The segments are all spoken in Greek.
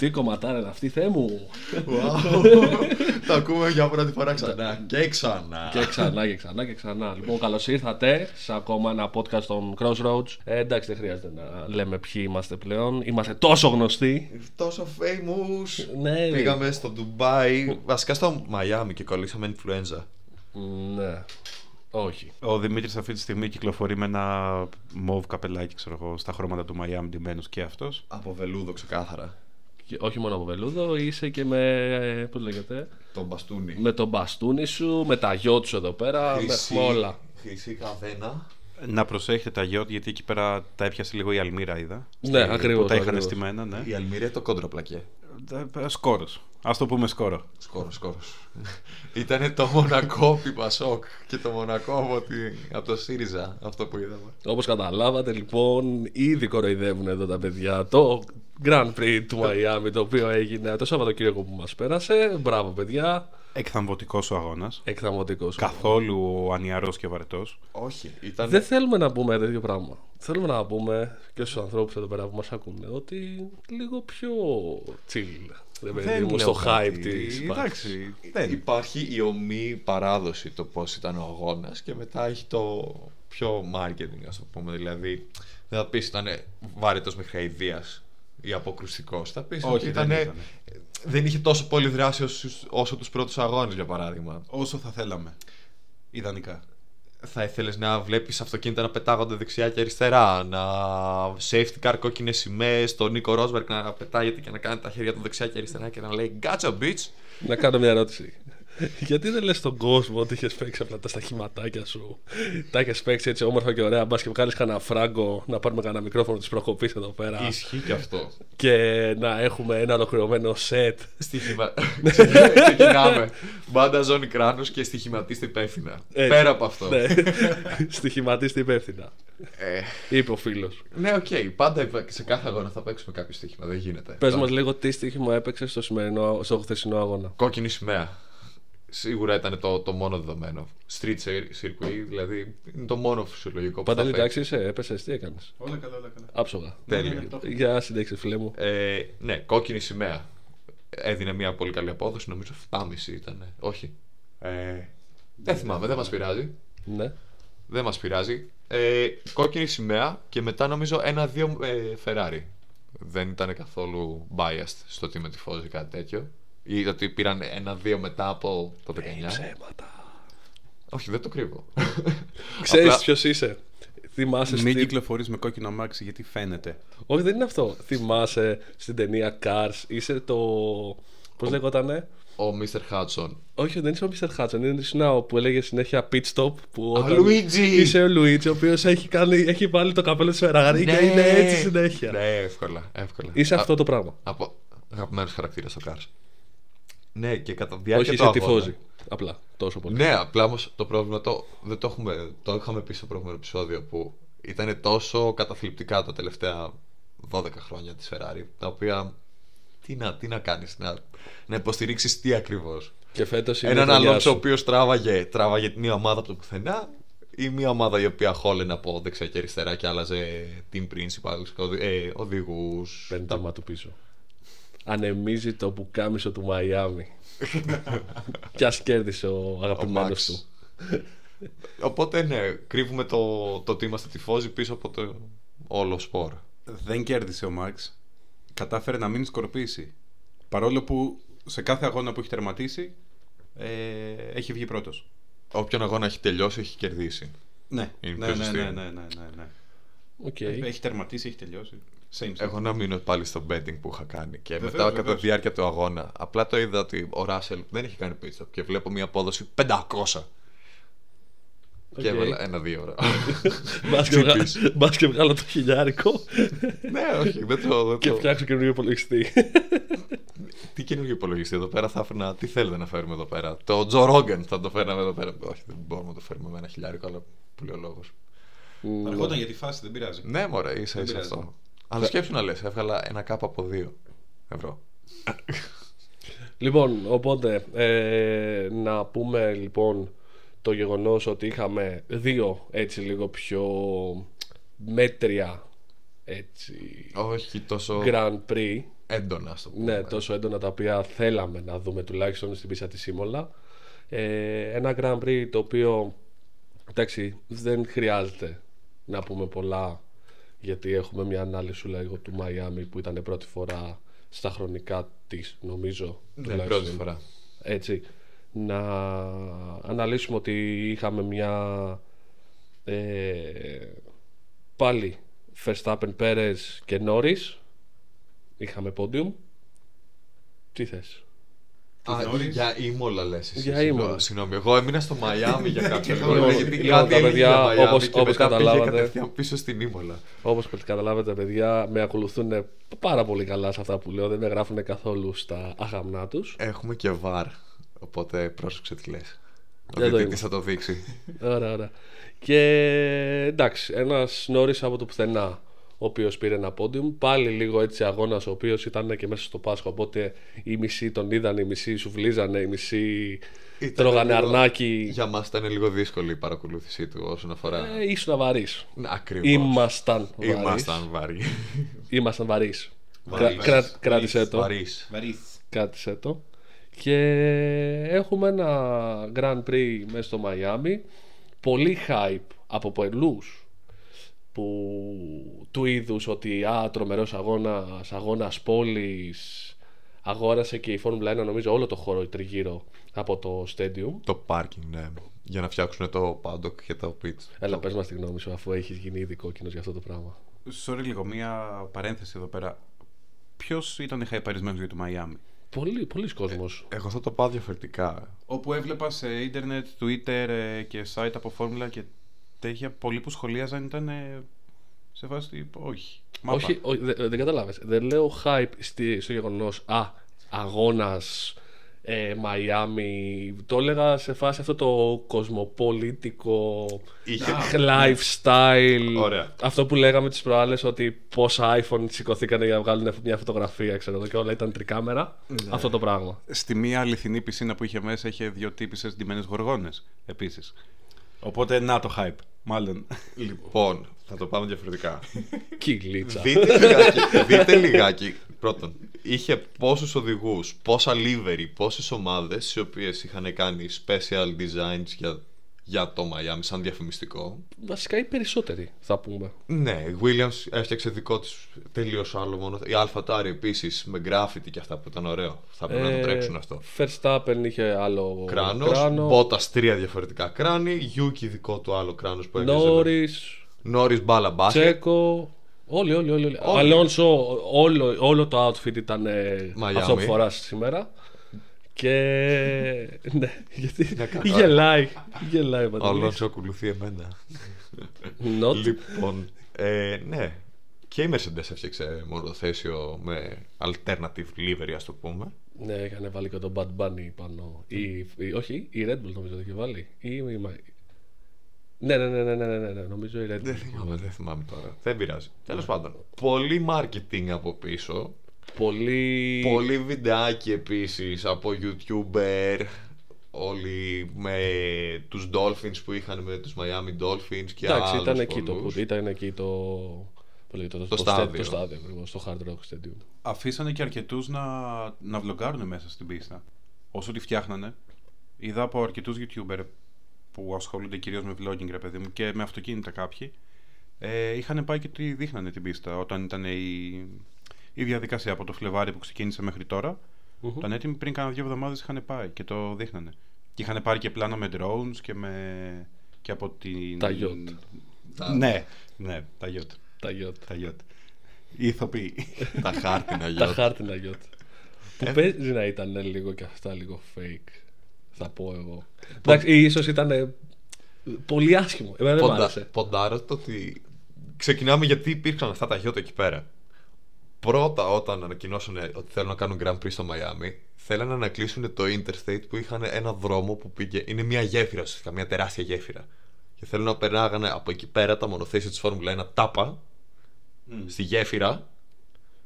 Τι κομματάρα είναι αυτή, Θεέ μου. Το ακούμε για πρώτη φορά ξανά. Και ξανά. και ξανά και ξανά και ξανά. Λοιπόν, καλώς ήρθατε σε ακόμα ένα podcast των Crossroads. Ε, εντάξει, δεν χρειάζεται να λέμε ποιοι είμαστε πλέον. Είμαστε τόσο γνωστοί. Τόσο famous. Ναι. Πήγαμε στο Ντουμπάι, βασικά στο Μαϊάμι και κολλήσαμε influenza. Ναι. Όχι. Ο Δημήτρης αυτή τη στιγμή κυκλοφορεί με ένα μοβ καπελάκι, ξέρω εγώ, στα χρώματα του Μαϊάμι ντυμένος και αυτός. Από βελούδο ξεκάθαρα. Και όχι μόνο από βελούδο, είσαι και με. Πώς λέγεται; Το μπαστούνι. Με τον μπαστούνι σου, με τα γιο σου εδώ πέρα, με, Χρυσή- με όλα. Χρυσή καβένα. Να προσέχετε τα γιότ, γιατί εκεί πέρα τα έπιασε λίγο η Αλμύρα, είδα. Ναι, ακριβώς. Που τα είχαν στημένα, ναι. Η Αλμυρία το κόντραπλακέ. Σκόρος. Α το πούμε σκόρο. Σκόρος, σκόρος. Ήταν το Μονακό Πιπασόκ και το Μονακό από, τη, από το ΣΥΡΙΖΑ αυτό που είδαμε. Όπως καταλάβατε, λοιπόν, ήδη κοροϊδεύουν εδώ τα παιδιά το Grand Prix του Μαϊάμι, το οποίο έγινε το Σαββατοκύριακο που μας πέρασε. Μπράβο, παιδιά. Εκθαμβωτικός ο αγώνας. Εκθαμωτικό. Καθόλου ανιαρός και βαρετός. Όχι, ήταν. Δεν θέλουμε να πούμε τέτοιο πράγμα. Θέλουμε να πούμε και στους ανθρώπους εδώ πέρα που μας ακούνε ότι λίγο πιο chill. Δεν παιδί μου, στο hype της. Εντάξει. Δεν. Υπάρχει η ομή παράδοση το πώς ήταν ο αγώνας και μετά έχει το πιο marketing, ας το πούμε. Δηλαδή, δεν θα πεις ήταν βάρετο με χαϊδεία ή αποκρουστικός. Θα πεις Όχι, ότι δεν ήταν. ήτανε. Δεν είχε τόσο πολύ δράση όσο, όσο τους πρώτους αγώνες, για παράδειγμα. Όσο θα θέλαμε. Ιδανικά. Θα ήθελες να βλέπεις αυτοκίνητα να πετάγονται δεξιά και αριστερά, να safety car κόκκινες σημαίες, τον Νίκο Ρόσμπεργκ να πετάγεται και να κάνει τα χέρια του δεξιά και αριστερά και να λέει Gotcha, bitch! Να κάνω μια ερώτηση. Γιατί δεν λες στον κόσμο ότι είχες παίξει απλά τα σταχηματάκια σου; Τα έχει παίξει έτσι όμορφα και ωραία. Μπα και βγάλει κανένα φράγκο να πάρουμε κανένα μικρόφωνο της προκοπής εδώ πέρα. Ισχύει και αυτό. Και να έχουμε ένα ολοκληρωμένο σετ. Στοιχημα... Ξεκινάμε. Πάντα ζώνη κράνος και στοιχηματίστε υπεύθυνα. Έτσι. Πέρα από αυτό. Ναι. Στοιχηματίστε υπεύθυνα. Ε, Είπε ο φίλος. ναι, οκ. Πάντα υπά- σε κάθε αγώνα θα παίξουμε κάποιο στοίχημα. Δεν γίνεται. Πες μας λίγο τι στοίχημα έπαιξες στο, σημερινό, στο χθεσινό αγώνα. Κόκκινη σημαία. Σίγουρα ήταν το, το μόνο δεδομένο. Street cir- circuit, δηλαδή είναι το μόνο φυσιολογικό που Παντελή, θα εντάξει, παίξει. είσαι, έπεσες, τι έκανες; Όλα καλά, όλα καλά. Άψογα. Τέλεια. Για συντέξει, φίλε μου. Ε, ναι, κόκκινη σημαία. Έδινε μια πολύ καλή απόδοση, νομίζω 7,5 ήταν. Όχι. Ε, δεν θυμάμαι, δεν μας πειράζει. Ναι. Δεν μας πειράζει. Ε, κόκκινη σημαία και μετά νομίζω ένα-δύο ε, Ferrari. Δεν ήταν καθόλου biased στο τι με τυφώζει κάτι τέτοιο. Ή ότι πήραν ένα-δύο μετά από το 19. Ψέματα. Όχι, δεν το κρύβω. Ξέρεις Απλά- ποιος είσαι. Θυμάσαι Μην στη... κυκλοφορείς με κόκκινο αμάξι γιατί φαίνεται. Όχι, δεν είναι αυτό. Θυμάσαι στην ταινία Cars. Είσαι το. Πώς λέγότανε; Ο Mr. Hudson. Όχι, δεν είσαι ο Mr. Hudson. Είναι ο που έλεγε συνέχεια pit stop. Που Α, όταν Luigi! Είσαι ο Luigi, ο οποίος έχει, κάνει... έχει βάλει το καπέλο της Ferrari και είναι έτσι συνέχεια. Ναι, εύκολα. εύκολα. Είσαι Α, αυτό το πράγμα. Από αγαπημένος χαρακτήρας στο Cars. Ναι, και κατά τη διάρκεια Όχι, του είσαι αγώνα- τυφώζει. Απλά. Τόσο πολύ. Ναι, απλά όμως το πρόβλημα το, δεν το έχουμε. Το είχαμε πει στο προηγούμενο επεισόδιο που ήταν τόσο καταθλιπτικά τα τελευταία 12 χρόνια της Ferrari, τα οποία. Τι να, τι να κάνεις, να, να υποστηρίξεις τι ακριβώς. Και φέτος είναι. Έναν η χρονιά Αλόνσο ο σου. οποίος τράβαγε, τράβαγε μια ομάδα από το πουθενά ή μια ομάδα η οποία χόλαινε από δεξιά και αριστερά και άλλαζε team principals, ε, οδηγούς. Παίρνει το αίμα του πίσω. Ανεμίζει το πουκάμισο του Μαϊάμι. Κι ας κέρδισε ο αγαπημένος Max. του. Οπότε ναι, κρύβουμε το, το ότι είμαστε τυφώζοι πίσω από το όλο σπορ. Δεν κέρδισε ο Μαξ. Κατάφερε να μην σκορπίσει. Παρόλο που σε κάθε αγώνα που έχει τερματίσει ε, έχει βγει πρώτος. Όποιον αγώνα έχει τελειώσει έχει κερδίσει. Ναι, Είναι ναι, πιο ναι, σωστή. ναι, ναι, ναι, ναι, ναι. Οκ. Έχει τερματίσει, έχει τελειώσει. Same, same. Εγώ να μείνω πάλι στο betting που είχα κάνει. Και Βεβαίως, μετά κατά τη βεβαίως. διάρκεια του αγώνα, απλά το είδα ότι ο Ράσελ δεν έχει κάνει pit stop και βλέπω μια απόδοση 500. Και Οκ. έβαλα ένα-δύο ώρα. Μπας και βγα- Τσίπης. Μπας και βγάλω το χιλιάρικο ναι, όχι, δεν το. Δεν και το... φτιάξω καινούργιο υπολογιστή. Τι καινούργιο υπολογιστή εδώ πέρα θα έφερνα. Τι θέλετε να φέρουμε εδώ πέρα; Το Τζο Ρόγκεν θα το φέρναμε εδώ πέρα. Όχι, δεν μπορούμε να το φέρουμε με ένα χιλιάρικο, αλλά που λέει ο λόγος. Αργόταν για τη φάση, δεν πειράζει. Ναι, μωρέ, ίσα ίσα πειράζει. αυτό. Αλλά σκέψου να λες, έβγαλα ένα κάπα από δύο ευρώ. Λοιπόν, οπότε ε, να πούμε λοιπόν το γεγονός ότι είχαμε δύο έτσι λίγο πιο μέτρια έτσι Όχι τόσο. Grand Prix έντονα, στο πούμε. Ναι, τόσο έντονα τα οποία θέλαμε να δούμε τουλάχιστον στην πίστα της Σίμολα. Ε, ένα Grand Prix το οποίο εντάξει, δεν χρειάζεται να πούμε πολλά γιατί έχουμε μια ανάλυση λίγο του Μαϊάμι που ήταν πρώτη φορά στα χρονικά της νομίζω Ναι, τουλάχιστον. πρώτη φορά. έτσι να αναλύσουμε ότι είχαμε μια ε, πάλι Verstappen, Perez και Norris είχαμε podium τι θες; Α, Norris. για Ήμολα λες. Για Ήμολα. Συγγνώμη, εγώ έμεινα στο Μαϊάμι για κάποιο εγώ, λόγο. λοιπόν, Γιατί λοιπόν, κάτι τα έλεγε παιδιά, για Μαϊάμι όπως- και όπως μετά πήγε καταλάβατε- κατευθείαν πίσω στην Ήμολα. όπως καταλάβετε παιδιά με ακολουθούν πάρα πολύ καλά σε αυτά που λέω δεν με γράφουν καθόλου στα αγαμνά τους Έχουμε και βαρ. Οπότε πρόσεξε τι λες. Δεν Ο το διαιτητής είμαι. θα το δείξει. Ωραία, ωραία. Και εντάξει, ένας Νόρι από το πουθενά, ο οποίος πήρε ένα πόντιουμ. Πάλι λίγο έτσι αγώνας, ο οποίος ήταν και μέσα στο Πάσχο. Οπότε οι μισοί τον είδαν, οι μισοί σουβλίζανε, οι μισοί Ήταν τρώγανε λίγο- αρνάκι. Για μας ήταν λίγο δύσκολη η παρακολούθησή του όσον αφορά. Ε, ήσουν βαρύ. Ακριβώς. Ήμασταν βαρύς. Ήμασταν βαρύς. Ήμασταν βαρύς. Βαρύς. Κρά, κράτησε το. Βαρύς. Βαρύς. κράτησε το. Και έχουμε ένα Grand Prix μέσα στο Μαϊάμι. Πολύ hype από πολλούς που του είδους ότι α, τρομερός αγώνας, αγώνας πόλης αγόρασε και η Φόρμουλα 1 νομίζω όλο το χώρο τριγύρω από το stadium Το parking, ναι. Για να φτιάξουν το paddock και το pitch. Έλα πες μας τη γνώμη σου αφού έχεις γίνει ήδη κόκκινος για αυτό το πράγμα Sorry λίγο, μία παρένθεση εδώ πέρα. Ποιος ήταν χαϊπαρισμένο για το Μαϊάμι. Πολύ, πολλοί κόσμος Εγώ θα το πάω διαφορετικά. Όπου έβλεπα σε ίντερνετ, Twitter ε, και site από φόρμουλα και τέτοια, πολλοί που σχολίαζαν ήταν ε, σε βάση του όχι. Μάπα. Όχι, όχι δε- δεν καταλάβες. Δεν λέω hype στη, στο γεγονός Α, αγώνας ε, Μαϊάμι. Το έλεγα σε φάση αυτό το κοσμοπολίτικο Είχε- lifestyle. Ωραία. Αυτό που λέγαμε τις προάλλες ότι πόσα iPhone σηκωθήκανε για να βγάλουν μια φωτογραφία, ξέρω εγώ, και όλα ήταν τρικάμερα. Αυτό το πράγμα. Στη μία αληθινή πισίνα που είχε μέσα είχε δύο τύπησες ντυμένες γοργόνες επίσης. Οπότε να το hype. Μάλλον. Λοιπόν, θα το πάμε διαφορετικά. Κυλίτσα. δείτε, λιγάκι, δείτε λιγάκι. Πρώτον, είχε πόσους οδηγούς, πόσα livery, πόσες ομάδες οι οποίες είχαν κάνει special designs για, για το Miami σαν διαφημιστικό. Βασικά οι περισσότεροι θα πούμε. Ναι, η Williams έφτιαξε δικό της τελείως άλλο μόνο. Η AlphaTauri επίσης με graffiti και αυτά που ήταν ωραίο. Θα πρέπει να το τρέξουν αυτό. Verstappen είχε άλλο Κράνος. κράνο. Μπότας τρία διαφορετικά κράνη. Yuki δικό του άλλο κράνος που έβγαζε. Νόρις, Νόρι μπάλα μπάσκετ. Τσέκο. Όλοι, όλοι, όλοι. όλοι. Όλοι. Αλόνσο, όλο, όλο το outfit ήταν ε, Miami. αυτό που φοράς σήμερα. Και. Ναι, γιατί. Γελάει. Γελάει ο Αλόνσο ακολουθεί εμένα. Λοιπόν. Ε, ναι. Και η Mercedes έφτιαξε μονοθέσιο με alternative livery, ας το πούμε. Ναι, είχαν βάλει και τον Bad Bunny πάνω. όχι, η Red Bull νομίζω το είχε βάλει. Ναι, ναι, ναι, ναι, ναι, ναι, ναι, νομίζω η Red Bull. Δεν θυμάμαι, δεν θυμάμαι τώρα. Δεν πειράζει. Τέλος πάντων, πολύ marketing από πίσω Πολύ. Πολύ βιντεάκι επίσης από YouTuber Όλοι με τους Dolphins που είχαν με τους Miami Dolphins και Εντάξει, άλλους ήταν εκεί, το, πολλούς. ήταν εκεί το. πώς λέγεται, το, Το το στάδιο. στε- Το στάδιο ακριβώς, το Hard Rock Stadium. Αφήσανε και αρκετούς να, να βλογκάρουν μέσα στην πίστα. Όσο τη φτιάχνανε, είδα από αρκετούς YouTuber που ασχολούνται κυρίως με vlogging, ρε παιδί μου, και με αυτοκίνητα κάποιοι. Ε, είχαν πάει και τη δείχνανε την πίστα όταν ήταν η, η διαδικασία από το Φλεβάρι που ξεκίνησε μέχρι τώρα. Μμμ. Ήταν έτοιμοι πριν κάνα δύο εβδομάδες είχαν πάει και το δείχνανε. Και είχαν πάρει και πλάνα με drones και, με, και από την. Τα yacht. Τα- Ναι, ναι, τα yacht. Τα yacht. Τα yacht. Οι ηθοποιοί. Τα χάρτινα Τα γιότ. χάρτινα yacht. Που Ε. παίζει να ήταν ε, λίγο και αυτά λίγο fake. Θα πω εγώ. Εντάξει, ίσως ήταν ε, πολύ άσχημο. Εμένα δεν μ' Ποντα, άρεσε. ποντάρω το ότι ξεκινάμε γιατί υπήρξαν αυτά τα γιότ εκεί πέρα. Πρώτα όταν ανακοινώσανε ότι θέλουν να κάνουν Grand Prix στο Miami, θέλανε να κλείσουν το Interstate που είχαν ένα δρόμο που πήγε. Είναι μια γέφυρα ουσιαστικά, μια τεράστια γέφυρα. Και θέλουν να περνάγανε από εκεί πέρα τα μονοθέσια της Φόρμουλα 1 τάπα στη γέφυρα.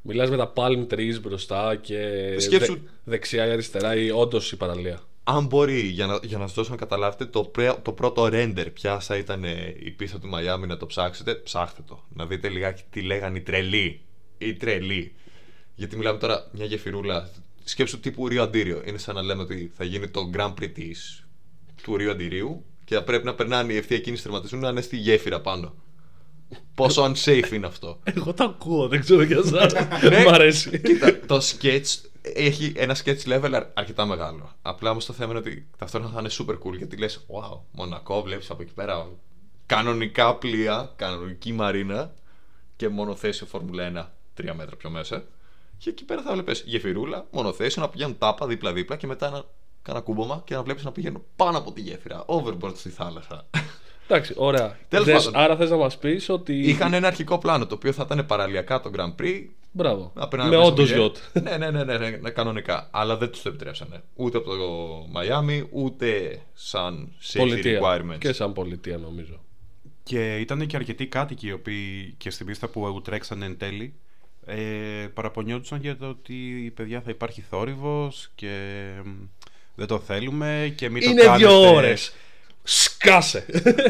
Μιλάς με τα palm trees μπροστά και Σκέψου- δεξιά ή αριστερά ή όντως η παραλία. Αν μπορεί, για να, για να σας δώσω να καταλάβετε, το, πρέ- το πρώτο render πιάσα ήταν ε, η πίστα του Miami να το ψάξετε, ψάχτε το. Να δείτε λιγάκι τι λέγανε οι τρελοί. Οι τρελοί. Γιατί μιλάμε τώρα μια γεφυρούλα. Σκέψου τύπου Ρίο Αντίριο. Είναι σαν να λέμε ότι θα γίνει το Grand Prix της, του Ρίο Αντιρίου και θα πρέπει να περνάνε οι ευθεία κίνηση τερματισμού να είναι στη γέφυρα πάνω. Πόσο unsafe είναι αυτό. Εγώ το ακούω, δεν ξέρω για εσάς. Ναι. Μ' αρέσει. Κοίτα, το sketch έχει ένα sketch level αρ- αρκετά μεγάλο. Απλά όμως το θέμα είναι ότι ταυτόχρονα θα είναι super cool γιατί λες: Wow, Μονακό, βλέπεις από εκεί πέρα κανονικά πλοία, κανονική μαρίνα και μονοθέσιο Φόρμουλα 1 τρία μέτρα πιο μέσα. Και εκεί πέρα θα βλέπεις γεφυρούλα, μονοθέσιο να πηγαίνουν τάπα δίπλα-δίπλα και μετά ένα, κάνα κούμπομα και να βλέπεις να πηγαίνουν πάνω από τη γέφυρα, overboard στη θάλασσα. Εντάξει, ωραία. Τέλος Δες, πάντων. άρα θες να μας πεις ότι. Είχαν ένα αρχικό πλάνο το οποίο θα ήταν παραλιακά το Grand Prix Μπράβο. Να περνάνε Με μέσα όντως στο γιοτ. γε- ναι, ναι, ναι, ναι, ναι, ναι, κανονικά. Αλλά δεν τους το επιτρέψανε. Ούτε από το Μαϊάμι, ούτε σαν safety Πολιτεία. requirements. Και σαν πολιτεία νομίζω. Και ήταν και αρκετοί κάτοικοι οι οποίοι και στην πίστα που τρέξανε εν τέλει ε, παραπονιόντουσαν για το ότι παιδιά θα υπάρχει θόρυβος και μ, δεν το θέλουμε και μην Είναι το κάνετε. δύο ώρες. Σκάσε.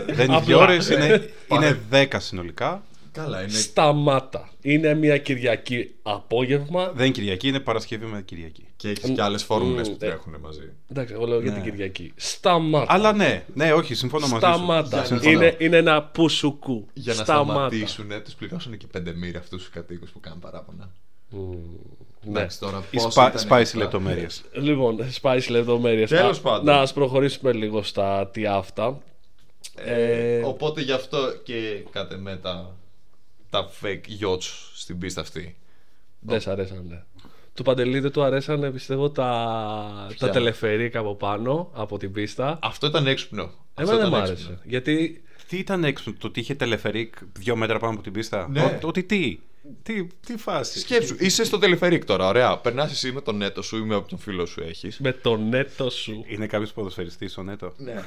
Δεν είναι δύο Απλά. ώρες, είναι, Πάρε. είναι δέκα συνολικά. Καλά, είναι. Σταμάτα. Είναι μια Κυριακή απόγευμα. Δεν είναι Κυριακή, είναι Παρασκευή με Κυριακή. Και έχεις και άλλες φόρμουλες Μμ, που ε. τρέχουν μαζί. Εντάξει, εγώ λέω για Ναι. την Κυριακή. Σταμάτα. Αλλά ναι, ναι, όχι, συμφωνώ μαζί σου. Σταμάτα. Συμφωνώ. Είναι, είναι ένα πουσουκού. Για να Σταμάτα. σταματήσουν, τους πληρώσουν και πέντε μοίρια αυτούς τους κατοίκους που κάνουν παράπονα. Μμ, Ναι. Εντάξει, τώρα Οι πώς σπα, ήταν spicy αυτά. λεπτομέρειες. Λοιπόν, spicy λεπτομέρειες. Τέλος πάντων. Να ας προχωρήσουμε λίγο στα τι αυτά. Ε, Ε, οπότε γι' αυτό και κάτε με τα, τα fake yachts στην πίστα αυτή. Δεν σ' αρέσανε. Του Παντελή δεν του αρέσανε πιστεύω τα, Ποια; τα τελεφερίκα από πάνω από την πίστα. Αυτό ήταν έξυπνο. Αυτό Εμένα δεν ήταν μου έξυπνο. άρεσε. Γιατί Τι ήταν έξυπνο, το ότι είχε τελεφερίκ δύο μέτρα πάνω από την πίστα; Ναι. Ο- Ότι τι, τι, τι φάση; Σκέψου, είσαι στο τελεφερίκ τώρα, ωραία. Περνάς εσύ με τον νέτο σου ή με όποιον φίλο σου έχεις. με το νέτο σου. Είναι κάποιος ποδοσφαιριστής στο νέτο; Ναι.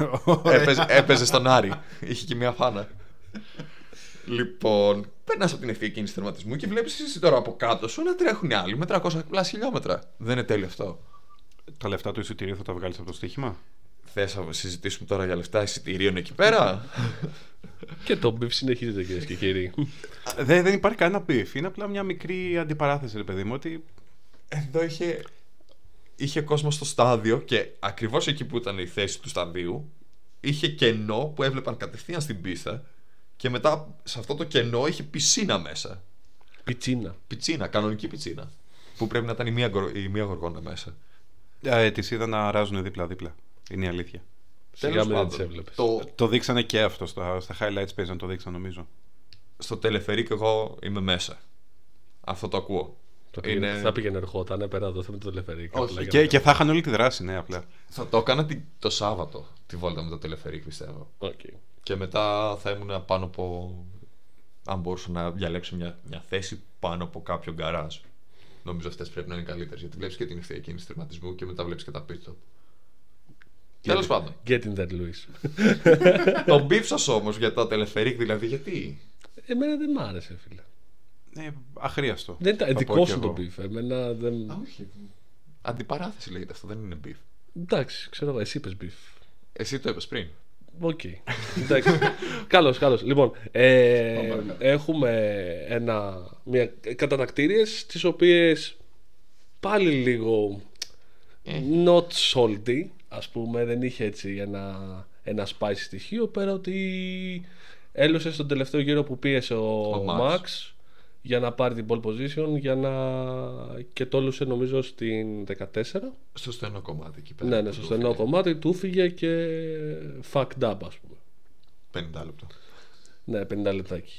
έπαιζε, έπαιζε στον Άρη. Είχε και μια φάνα. Λοιπόν, περνάς από την ευθεία κίνηση τερματισμού και βλέπεις εσύ τώρα από κάτω σου να τρέχουν οι άλλοι με 300 πλάσια χιλιόμετρα. Δεν είναι τέλειο αυτό. Τα λεφτά του εισιτηρίου θα τα βγάλεις από το στοίχημα; Θες να συζητήσουμε τώρα για λεφτά εισιτηρίων εκεί πέρα; Και το beef συνεχίζεται κυρίες και κύριοι. δεν, δεν υπάρχει κανένα beef. Είναι απλά μια μικρή αντιπαράθεση, ρε παιδί μου. Ότι Εδώ είχε, είχε κόσμο στο στάδιο και ακριβώς εκεί που ήταν η θέση του σταδίου είχε κενό που έβλεπαν κατευθείαν στην πίστα και μετά σε αυτό το κενό είχε πισίνα μέσα. Πιτσίνα. Πιτσίνα, κανονική πιτσίνα. Που πρέπει να ήταν η μία, γκρο- η μία γοργόνα μέσα. ε, τις είδα να αράζουν δίπλα-δίπλα. Είναι η αλήθεια. Σιγά Τέλος μην δεν πάντων, τις έβλεπες. Το, Το δείξανε και αυτό στα, στα highlights παίζει να το δείξαν νομίζω. στο τελεφερίκ εγώ είμαι μέσα. Αυτό το ακούω. Το πήγαινε, Θα πήγαινε ερχόταν πέρα το θέμα του τελεφερίκ. Όχι, απλά για Και, να- και θα είχαν όλη τη δράση, ναι, απλά. Θα το έκανα τη- το Σάββατο τη βόλτα με το τελεφερίκ πιστεύω. Οκ. Και μετά θα ήμουν πάνω από. Αν μπορούσα να διαλέξω μια, μια θέση πάνω από κάποιο γκαράζ. Νομίζω αυτές πρέπει να είναι καλύτερες. Γιατί βλέπεις και την ευθεία κίνηση τερματισμού και μετά βλέπεις και τα pit stop. Τέλος πάντων. Get in there, Lewis. το beef σας όμως για το τελεφερίκ, δηλαδή γιατί; Εμένα δεν μ' άρεσε, φίλε. Ναι, αχρείαστο. Δεν ήταν Θα πω δικό κι σου το εγώ. beef. Εμένα δεν. Α, όχι. Αντιπαράθεση λέγεται αυτό, δεν είναι beef. Εντάξει, ξέρω εγώ, εσύ είπες beef. Εσύ το είπες πριν. Οκ. Εντάξει. καλώς, καλώς. Λοιπόν, ε, Πάμε παρακάτω. έχουμε ένα, μια κατατακτήριες τις οποίες πάλι λίγο Ε. not salty, ας πούμε, δεν είχε έτσι ένα, ένα spicy στοιχείο πέρα ότι έλωσε στον τελευταίο γύρο που πίεσε ο, Ο Max. Max για να πάρει την pole position για να... και το έλωσε νομίζω στην 14 Στο στενό κομμάτι εκεί πέρα. ναι, ναι, που στο του στενό έφυγε. κομμάτι του φύγε και fucked up ας πούμε 50 λεπτό. Ναι, 50 λεπτάκι.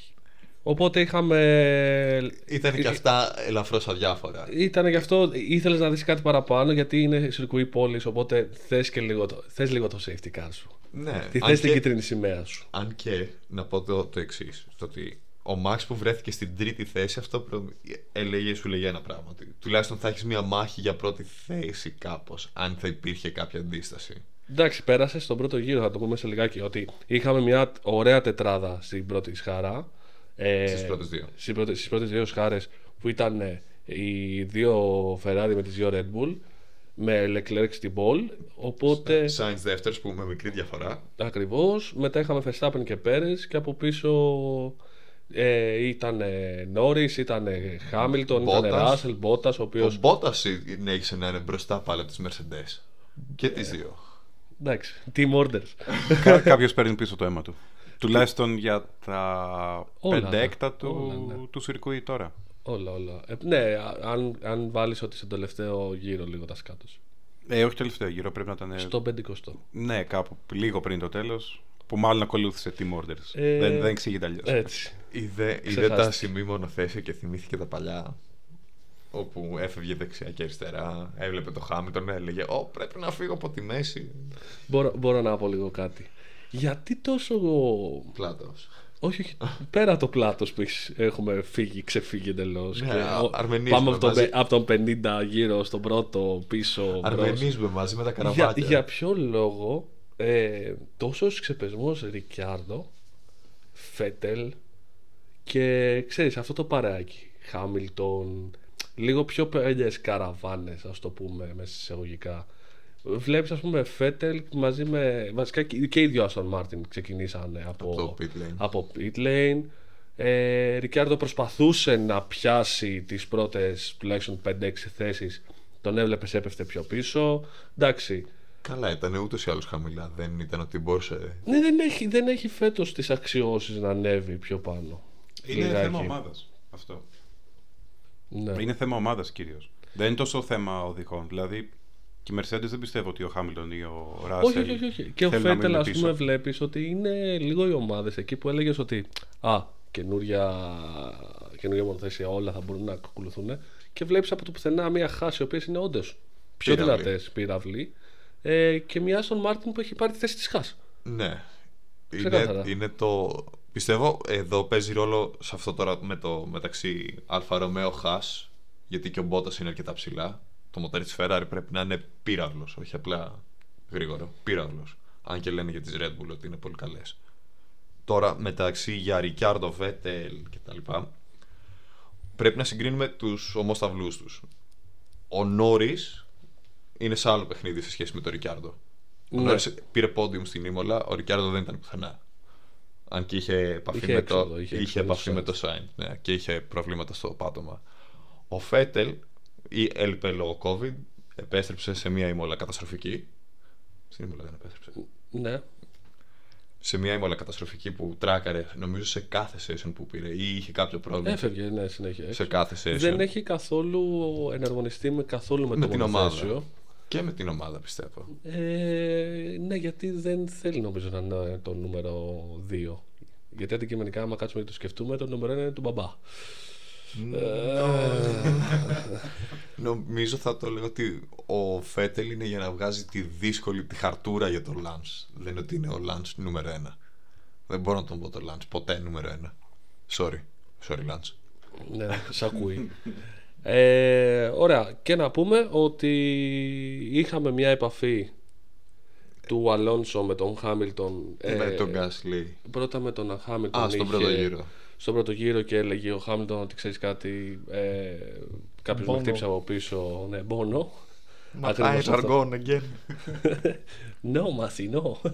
Οπότε είχαμε. Ήταν και αυτά ελαφρώς αδιάφορα. Ήταν γι' αυτό ήθελες να δεις κάτι παραπάνω γιατί είναι σιρκουί πόλης. Οπότε θες και λίγο το, θες λίγο το safety car σου. Ναι, Τι αν θες την και- κίτρινη σημαία σου. Αν και να πω το, το εξής. Το ότι ο Μάξ που βρέθηκε στην τρίτη θέση, αυτό προ... έλεγε, σου λέγε ένα πράγμα. Ότι τουλάχιστον θα έχεις μία μάχη για πρώτη θέση κάπως, αν θα υπήρχε κάποια αντίσταση. Εντάξει, πέρασε στον πρώτο γύρο, θα το πούμε σε λιγάκι. Ότι είχαμε μια ωραία τετράδα στην πρώτη σχάρα. Ε, Στις πρώτες δύο. Στις πρώτες, στις πρώτες δύο σχάρες που ήταν ε, οι δύο Ferrari με τις δύο Red Bull με Leclerc στην ball. Οπότε. Σάιντ δεύτερος που με μικρή διαφορά. Ακριβώς. Μετά είχαμε Verstappen και Πέρε και από πίσω Ε, ήταν Νόρι, ήταν Χάμιλτον, ήταν Bottas. Ράσελ, Μπότα, ο Ο οποίο. Μπότα συνέχισε να είναι μπροστά πάλι από τις Mercedes. Και τις δύο. Εντάξει, team orders. Κα, Κάποιος παίρνει πίσω το αίμα του. Τουλάχιστον για τα Όλα, πεντέκτα του, όλα, ναι. του σιρκούι τώρα. όλα, όλα. Ε, ναι, α- αν, αν βάλεις ότι στον τελευταίο γύρο λίγο τα σκάτωσε. Ε, όχι τελευταίο γύρο, πρέπει να ήταν. Στο 50. Ναι, κάπου λίγο πριν το τέλος. Που μάλλον ακολούθησε Team Orders. Ε, δεν, δεν εξηγείται αλλιώς. Έτσι. Είδε, είδε Ξεχάστηκε. τα σημεία μονοθέσια και θυμήθηκε τα παλιά. Όπου έφευγε δεξιά και αριστερά, έβλεπε το Χάμιλτον, έλεγε Ω, πρέπει να φύγω από τη μέση. Μπορώ, μπορώ να πω λίγο κάτι. Γιατί τόσο. Πλάτος. Όχι, όχι. Πέρα το πλάτος που έχεις- έχουμε φύγει, ξεφύγει εντελώς. Ναι, α- αρμενίζουμε πάμε από τον, μαζί. πε- από τον 50 γύρω στον πρώτο, πίσω. μπρος. Αρμενίζουμε μαζί με τα Για, καραβάκια. για ποιο λόγο ε, τόσος ξεπεσμός Ρικιάρδο, Φέτελ και ξέρεις αυτό το παρεάκι. Χάμιλτον, λίγο πιο παλιές καραβάνες ας το πούμε μέσα εισαγωγικά. Βλέπεις ας πούμε Φέτελ μαζί με βασικά και και οι δύο Άστον Μάρτιν ξεκινήσανε από, Από το pit lane. από pit lane. Ε, Ρικιάρδο προσπαθούσε να πιάσει τις πρώτες τουλάχιστον 5-6 θέσεις τον έβλεπες έπεφτε πιο πίσω εντάξει Καλά, ήταν ούτως ή άλλως χαμηλά. Δεν ήταν ότι μπορούσε. ναι, δεν, έχει, δεν έχει φέτος τις αξιώσεις να ανέβει πιο πάνω Είναι Λιγάκι. θέμα ομάδας αυτό. ναι. Είναι θέμα ομάδας κυρίως. Δεν είναι τόσο θέμα οδηγών. Δηλαδή και η Mercedes δεν πιστεύω ότι ο Χάμιλτον ή ο Ράσελ. όχι, όχι, όχι. Και ο θέλουν να Φέτελ, μείνουν ας πίσω. πούμε, βλέπεις ότι είναι λίγο οι ομάδες εκεί που έλεγες ότι Α, καινούρια, καινούρια μονοθέσια όλα θα μπορούν να ακολουθούν. Και βλέπεις από το πουθενά μία χάση, οι οποίε είναι όντως πιο Πύραυλοι. δυνατές πύραυλοι. Ε, και μια στον Μάρτιν που έχει πάρει τη θέση της Χά. Ναι. Είναι, Ξεκάθαρα. είναι το. Πιστεύω εδώ παίζει ρόλο σε αυτό τώρα με το μεταξύ Άλφα Ρομέο Χάας, γιατί και ο Μπότας είναι αρκετά ψηλά. Το μοτέρ της Ferrari πρέπει να είναι πύραυλος, όχι απλά γρήγορο. Πύραυλος. Αν και λένε για τις Red Bull ότι είναι πολύ καλές. Τώρα μεταξύ για Ρικιάρντο, Βέτελ κτλ. Πρέπει να συγκρίνουμε τους ομόσταυλούς τους. Ο Νόρις είναι σε άλλο παιχνίδι σε σχέση με τον Ρικιάρντο. Ο Ναι. Νόρις πήρε πόντιουμ στην Ήμολα, ο Ρικιάρδο δεν ήταν πουθενά. Αν και είχε επαφή, Είχε με, έξοδο, το, είχε είχε έξοδο επαφή στο με το Σάινς ναι, και είχε προβλήματα στο πάτωμα. Ο Φέτελ ή έλειπε λόγω COVID, επέστρεψε σε μια Ήμολα καταστροφική. Στην Ήμολα δεν επέστρεψε. Ναι. Σε μια Ήμολα καταστροφική που τράκαρε, νομίζω σε κάθε session που πήρε ή είχε κάποιο πρόβλημα. Έφευγε, ναι, συνέχεια. σε κάθε session. Δεν έχει καθόλου εναρμονιστεί με καθόλου με, με το την μονοθέσιο. ομάδα. Και με την ομάδα πιστεύω. Ε, ναι, γιατί δεν θέλει νομίζω να είναι το νούμερο 2. Γιατί αντικειμενικά, άμα κάτσουμε και το σκεφτούμε, το νούμερο 1 είναι του μπαμπά. Νομίζω θα το έλεγα ότι ο Φέτελ είναι για να βγάζει τη δύσκολη, τη χαρτούρα για τον Lance. Δεν είναι ότι είναι ο Lance νούμερο ένα. Δεν μπορώ να τον πω τον Lance ποτέ νούμερο ένα. Sorry. Sorry Lance. ναι, σ' ακούει. Ε, ωραία. Και να πούμε ότι είχαμε μια επαφή του Αλόνσο με τον Χάμιλτον. ε, με τον Gasly. Πρώτα με τον Χάμιλτον. Α, στον είχε- πρώτο γύρο. Στον πρώτο γύρο και έλεγε ο Χάμιλτον ότι ξέρεις κάτι. Ε, Κάποιος με Μπόνο. χτύπησε από πίσω. Ναι, μπόνο. Μα Ακριβώς πάει αυτό. αργόν again. No, Μάθη, no.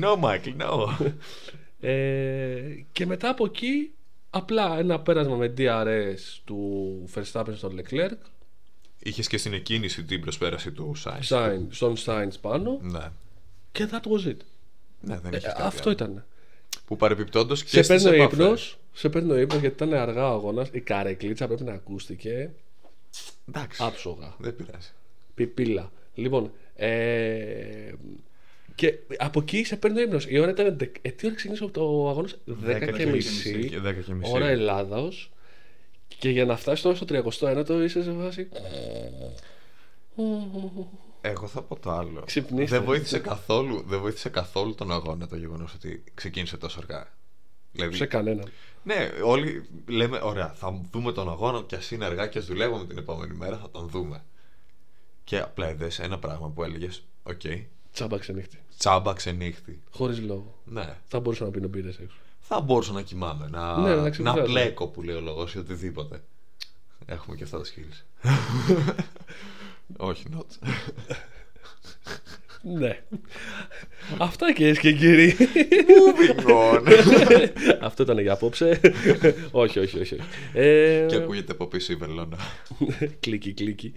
no, Michael, no. Ε, και μετά από εκεί, απλά ένα πέρασμα με DRS του Verstappen στον Leclerc, Είχες και στην εκκίνηση την προσπέραση του Sainz. Sainz, στον Sainz πάνω Ναι. και that was it. Ναι, δεν Ε, είχε κάτι αυτό άλλο. ήταν. Που παρεπιπτόντω και Σε στις παίρνει ο επαφές. ύπνος, σε παίρνει ο ύπνος γιατί ήταν αργά ο αγώνας. Η καρεκλίτσα πρέπει να ακούστηκε Εντάξει. άψογα. Δεν πειράζει. Πιπίλα. Λοιπόν, ε, και από εκεί σε παίρνει ο ύπνο. Η ώρα ήταν. δεκ- Ε, τι ώρα ξεκίνησε το αγώνας, 10 και μισή. και 10 και μισή. Ώρα Ελλάδος. Και για να φτάσεις τώρα στο 31ο είσαι σε φάση. Εγώ θα πω το άλλο. Ξυπνήστε. Δεν βοήθησε καθόλου, δεν βοήθησε καθόλου τον αγώνα το γεγονός ότι ξεκίνησε τόσο αργά. Δηλαδή, Σε κανέναν. ναι, όλοι λέμε, ωραία, θα δούμε τον αγώνα και ας είναι αργά και ας δουλεύουμε την επόμενη μέρα, θα τον δούμε. Και απλά είδες ένα πράγμα που έλεγες, οκ, Τσάμπα ξενύχτη. τσάμπα ξενύχτη. Χωρίς λόγο. Ναι. Θα μπορούσα να πίνω μπύρες έξω. Θα μπορούσα να κοιμάμαι, να, Ναι, να να ξεκουράζω. πλέκω που λέει ο λόγος ή οτιδήποτε. Έχουμε και αυτά τα skills. Όχι, not. ναι. Αυτά κυρίε και κύριοι. Moving on. Αυτό ήταν για απόψε. όχι, όχι, όχι. Ε, και ακούγεται από πίσω η βελόνα. κλίκι, κλίκι.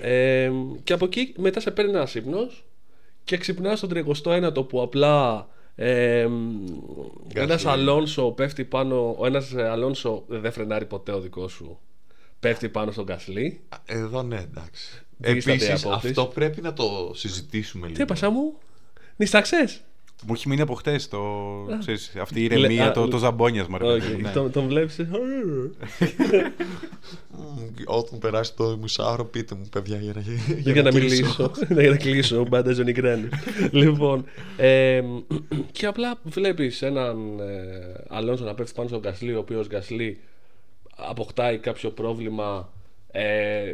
Ε, και από εκεί μετά σε παίρνει ένα ύπνο και ξυπνά στον 31ο που απλά ε, ένας Αλόνσο πέφτει πάνω. Ο ένας Αλόνσο δεν φρενάρει ποτέ ο δικός σου. Πέφτει πάνω στον Κασλί. Εδώ ναι, εντάξει. Δίσταται Επίσης, απόψεις. αυτό πρέπει να το συζητήσουμε λίγο. Τι έπασα μου, νισταξέ. Μου έχει μείνει από χτες το. ξέρεις, αυτή η Λε- ηρεμία, α, το, λε- το ζαμπόνιασμα. ρε παιδί μου, ναι. Τον, τον βλέπεις. Μμ, Όταν περάσει το μισάωρο, πείτε μου, παιδιά, για να, Για να κλείσω. μιλήσω. Ναι, για να κλείσω. Μπάντας ζωνικράνη. λοιπόν. ε, και απλά βλέπεις έναν ε, Αλόνσο να πέφτει πάνω στον Γκασλί, ο οποίος Γκασλί αποκτάει κάποιο πρόβλημα. Ε,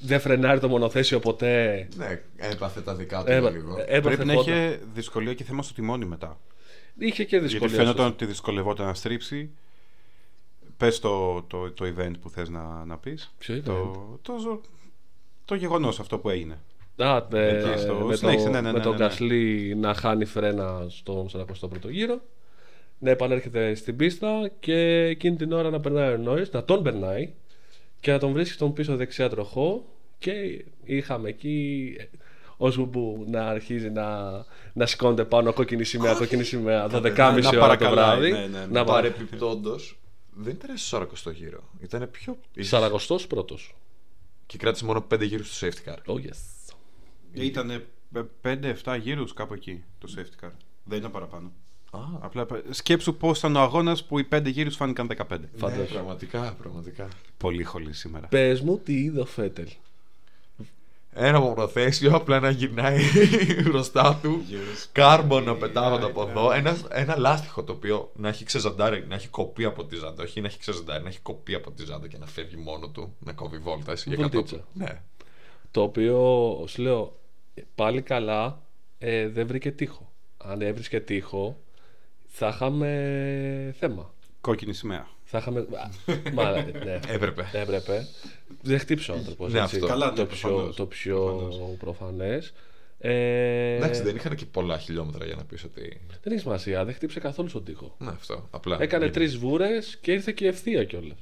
δεν φρενάρει το μονοθέσιο ποτέ. Ναι, έπαθε τα δικά του Έβα- λίγο. έπαθε Πρέπει να φώτα. είχε δυσκολία και θέμα στο τιμόνι μετά. Είχε και δυσκολία. Γιατί φαίνονταν ότι δυσκολευόταν να στρίψει. Πες το, το, το event που θες να, να πεις. Ποιο Το, το, ζω- το γεγονός αυτό που έγινε. Α, ε, Εκεί στο- με, συνέχισε, το, ναι, ναι, με ναι, τον ναι, ναι. Γκασλί να χάνει φρένα στο 41ο γύρο. Να επανέρχεται στην πίστα και εκείνη την ώρα να περνάει ο Νόης, να τον περνάει και να τον βρίσκεις στον πίσω δεξιά τροχό και είχαμε εκεί ε, ώσπου που να αρχίζει να, να σηκώνεται πάνω κόκκινη σημαία, κόκκινη σημαία, 12.30 να ώρα το παρακαλάει, βράδυ. ναι, ναι, ναι. Να πάρει Παρεπιπτόντως, δεν ήταν στο 40 γύρο. Ήταν πιο. 40 πρώτος. Και κράτησε μόνο 5 γύρους στο safety car. Oh yes. Ήταν 5-7 γύρους κάπου εκεί το safety car. Δεν ήταν παραπάνω. Α, Απλά πε- σκέψου πώς ήταν ο αγώνας που οι 5 γύρους φάνηκαν 15. ναι, Φαντάζομαι. πραγματικά, πραγματικά. Πολύ χολή σήμερα. Πες μου τι είδε ο Φέτελ. Ένα μονοθέσιο απλά να γυρνάει μπροστά του. Κάρμπον να πετάγονται από εδώ. Ένα, ένα λάστιχο το οποίο να έχει ξεζαντάρει, να έχει κοπεί από τη ζάντα. Όχι να έχει ξεζαντάρει, να έχει κοπεί από τη ζάντα και να φεύγει μόνο του. Να κόβει βόλτα. για Βολτίτσα. κατώ- Ναι. Το οποίο σου λέω πάλι καλά ε, δεν βρήκε τείχο. Αν έβρισκε τείχο θα είχαμε θέμα. Κόκκινη σημαία. Θα είχαμε. Μα, ναι, Έπρεπε. έπρεπε. Δεν χτύπησε ο άνθρωπος. Ναι, αυτό. Καλά, ναι, το, πιο, προφανώς. το πιο Προφανώς. προφανές. Ε, Εντάξει, δεν είχαν και πολλά χιλιόμετρα για να πεις ότι. δεν έχει σημασία. Δεν χτύπησε καθόλου στον τοίχο. Ναι, αυτό. Απλά. Έκανε είναι. τρεις βούρες και ήρθε και ευθεία κιόλας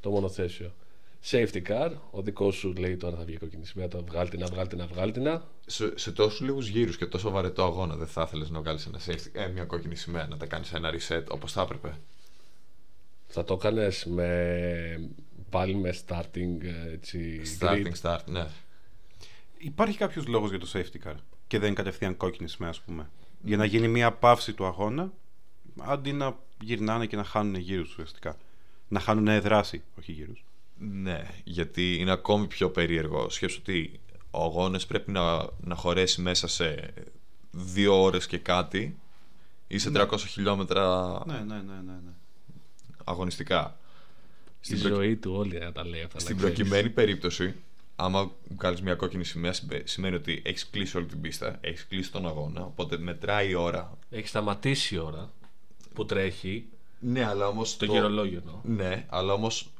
το μονοθέσιο. Safety car, ο δικός σου λέει τώρα θα βγει η κόκκινη σημαία, το βγάλτηνα, βγάλτηνα, βγάλτηνα. Σε, σε τόσους λίγους γύρους και τόσο βαρετό αγώνα δεν θα ήθελες να βγάλεις ένα safety, ε, μια κόκκινη σημαία, να τα κάνεις ένα reset όπως θα έπρεπε; Θα το έκανες με. πάλι με starting έτσι. Starting grid. start, ναι. Υπάρχει κάποιος λόγος για το safety car και δεν είναι κατευθείαν κόκκινη σημαία, ας πούμε; Για να γίνει μια παύση του αγώνα αντί να γυρνάνε και να χάνουν γύρους ουσιαστικά. Να χάνουν δράση, όχι γύρους. Ναι, γιατί είναι ακόμη πιο περίεργο. Σκέψου ότι ο αγώνας πρέπει να, να χωρέσει μέσα σε δύο ώρες και κάτι ή σε 300 χιλιόμετρα Ναι, ναι, ναι, ναι. ναι. αγωνιστικά. Στη Στην, προ- ζωή του όλοι να τα λέει αυτά. στην να ξέρεις. προκειμένη περίπτωση, άμα βγάλεις μια κόκκινη σημαία, συμπε- σημαίνει ότι έχεις κλείσει όλη την πίστα, έχεις κλείσει τον αγώνα, οπότε μετράει η ώρα. Έχει σταματήσει η ώρα που τρέχει. Ναι, αλλά όμως. Το γυρολόγιο εννοώ. Ναι, αλλά όμως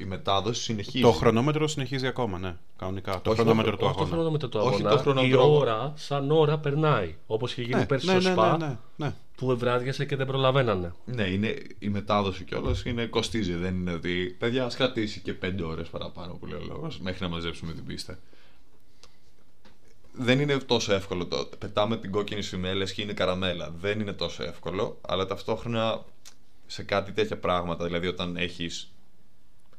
η μετάδοση συνεχίζει. Το χρονόμετρο συνεχίζει ακόμα, ναι. Κανονικά. Το Όχι, χρονόμετρο το- του Όχι το αγώνα. χρονόμετρο του Όχι αγώνα. το χρονόμετρο η αγώνα. ώρα σαν ώρα περνάει. Όπως είχε γίνει Ναι, πέρσι ναι, στο ναι, ΣΠΑ ναι, ναι, ναι. που ευράδιασε και δεν προλαβαίνανε. Ναι, είναι, η μετάδοση κιόλας είναι κοστίζει. Δεν είναι ότι. Παιδιά, ας κρατήσει και 5 ώρες παραπάνω που λέει ο λόγος μέχρι να μαζέψουμε την πίστα. Δεν είναι τόσο εύκολο το. Πετάμε την κόκκινη σημαία λες και είναι καραμέλα. Δεν είναι τόσο εύκολο, αλλά ταυτόχρονα σε κάτι τέτοια πράγματα, δηλαδή όταν έχεις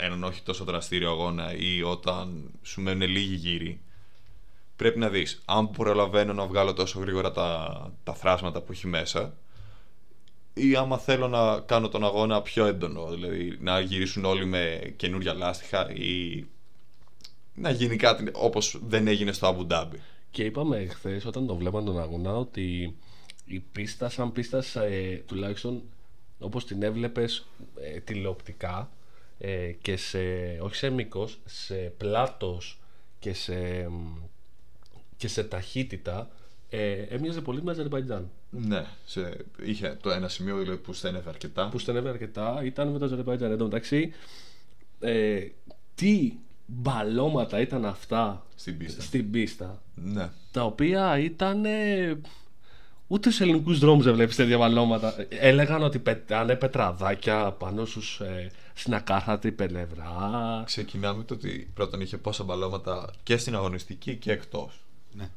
έναν όχι τόσο δραστήριο αγώνα ή όταν σου μένουν λίγοι γύροι, πρέπει να δεις αν προλαβαίνω να βγάλω τόσο γρήγορα τα, τα θράσματα που έχει μέσα ή άμα θέλω να κάνω τον αγώνα πιο έντονο, δηλαδή να γυρίσουν όλοι με καινούρια λάστιχα ή να γίνει κάτι όπως δεν έγινε στο Abu Dhabi. Και είπαμε χθες όταν το βλέπαμε τον αγώνα ότι η πίστα σαν πίστα ε, τουλάχιστον όπως την έβλεπες ε, τηλεοπτικά ε, και σε, όχι σε μήκος, σε πλάτος και σε, μ, και σε ταχύτητα ε, έμοιαζε πολύ με Αζερβαϊτζάν. Ναι, σε, είχε το ένα σημείο δηλαδή, που στένευε αρκετά. Που στενεύει αρκετά ήταν με το Αζερβαϊτζάν. Εν τω μεταξύ, ε, τι μπαλώματα ήταν αυτά Στην πίστα. στην πίστα Ναι. τα οποία ήταν. ε, Ούτε στου ελληνικούς δρόμους δεν βλέπεις τέτοια μπαλώματα. Έλεγαν ότι πετάνε πετραδάκια πάνω στους ε, στην ακάθαρτη πλευρά. Ξεκινάμε το ότι πρώτον είχε πόσα μπαλώματα και στην αγωνιστική και εκτός. Ναι.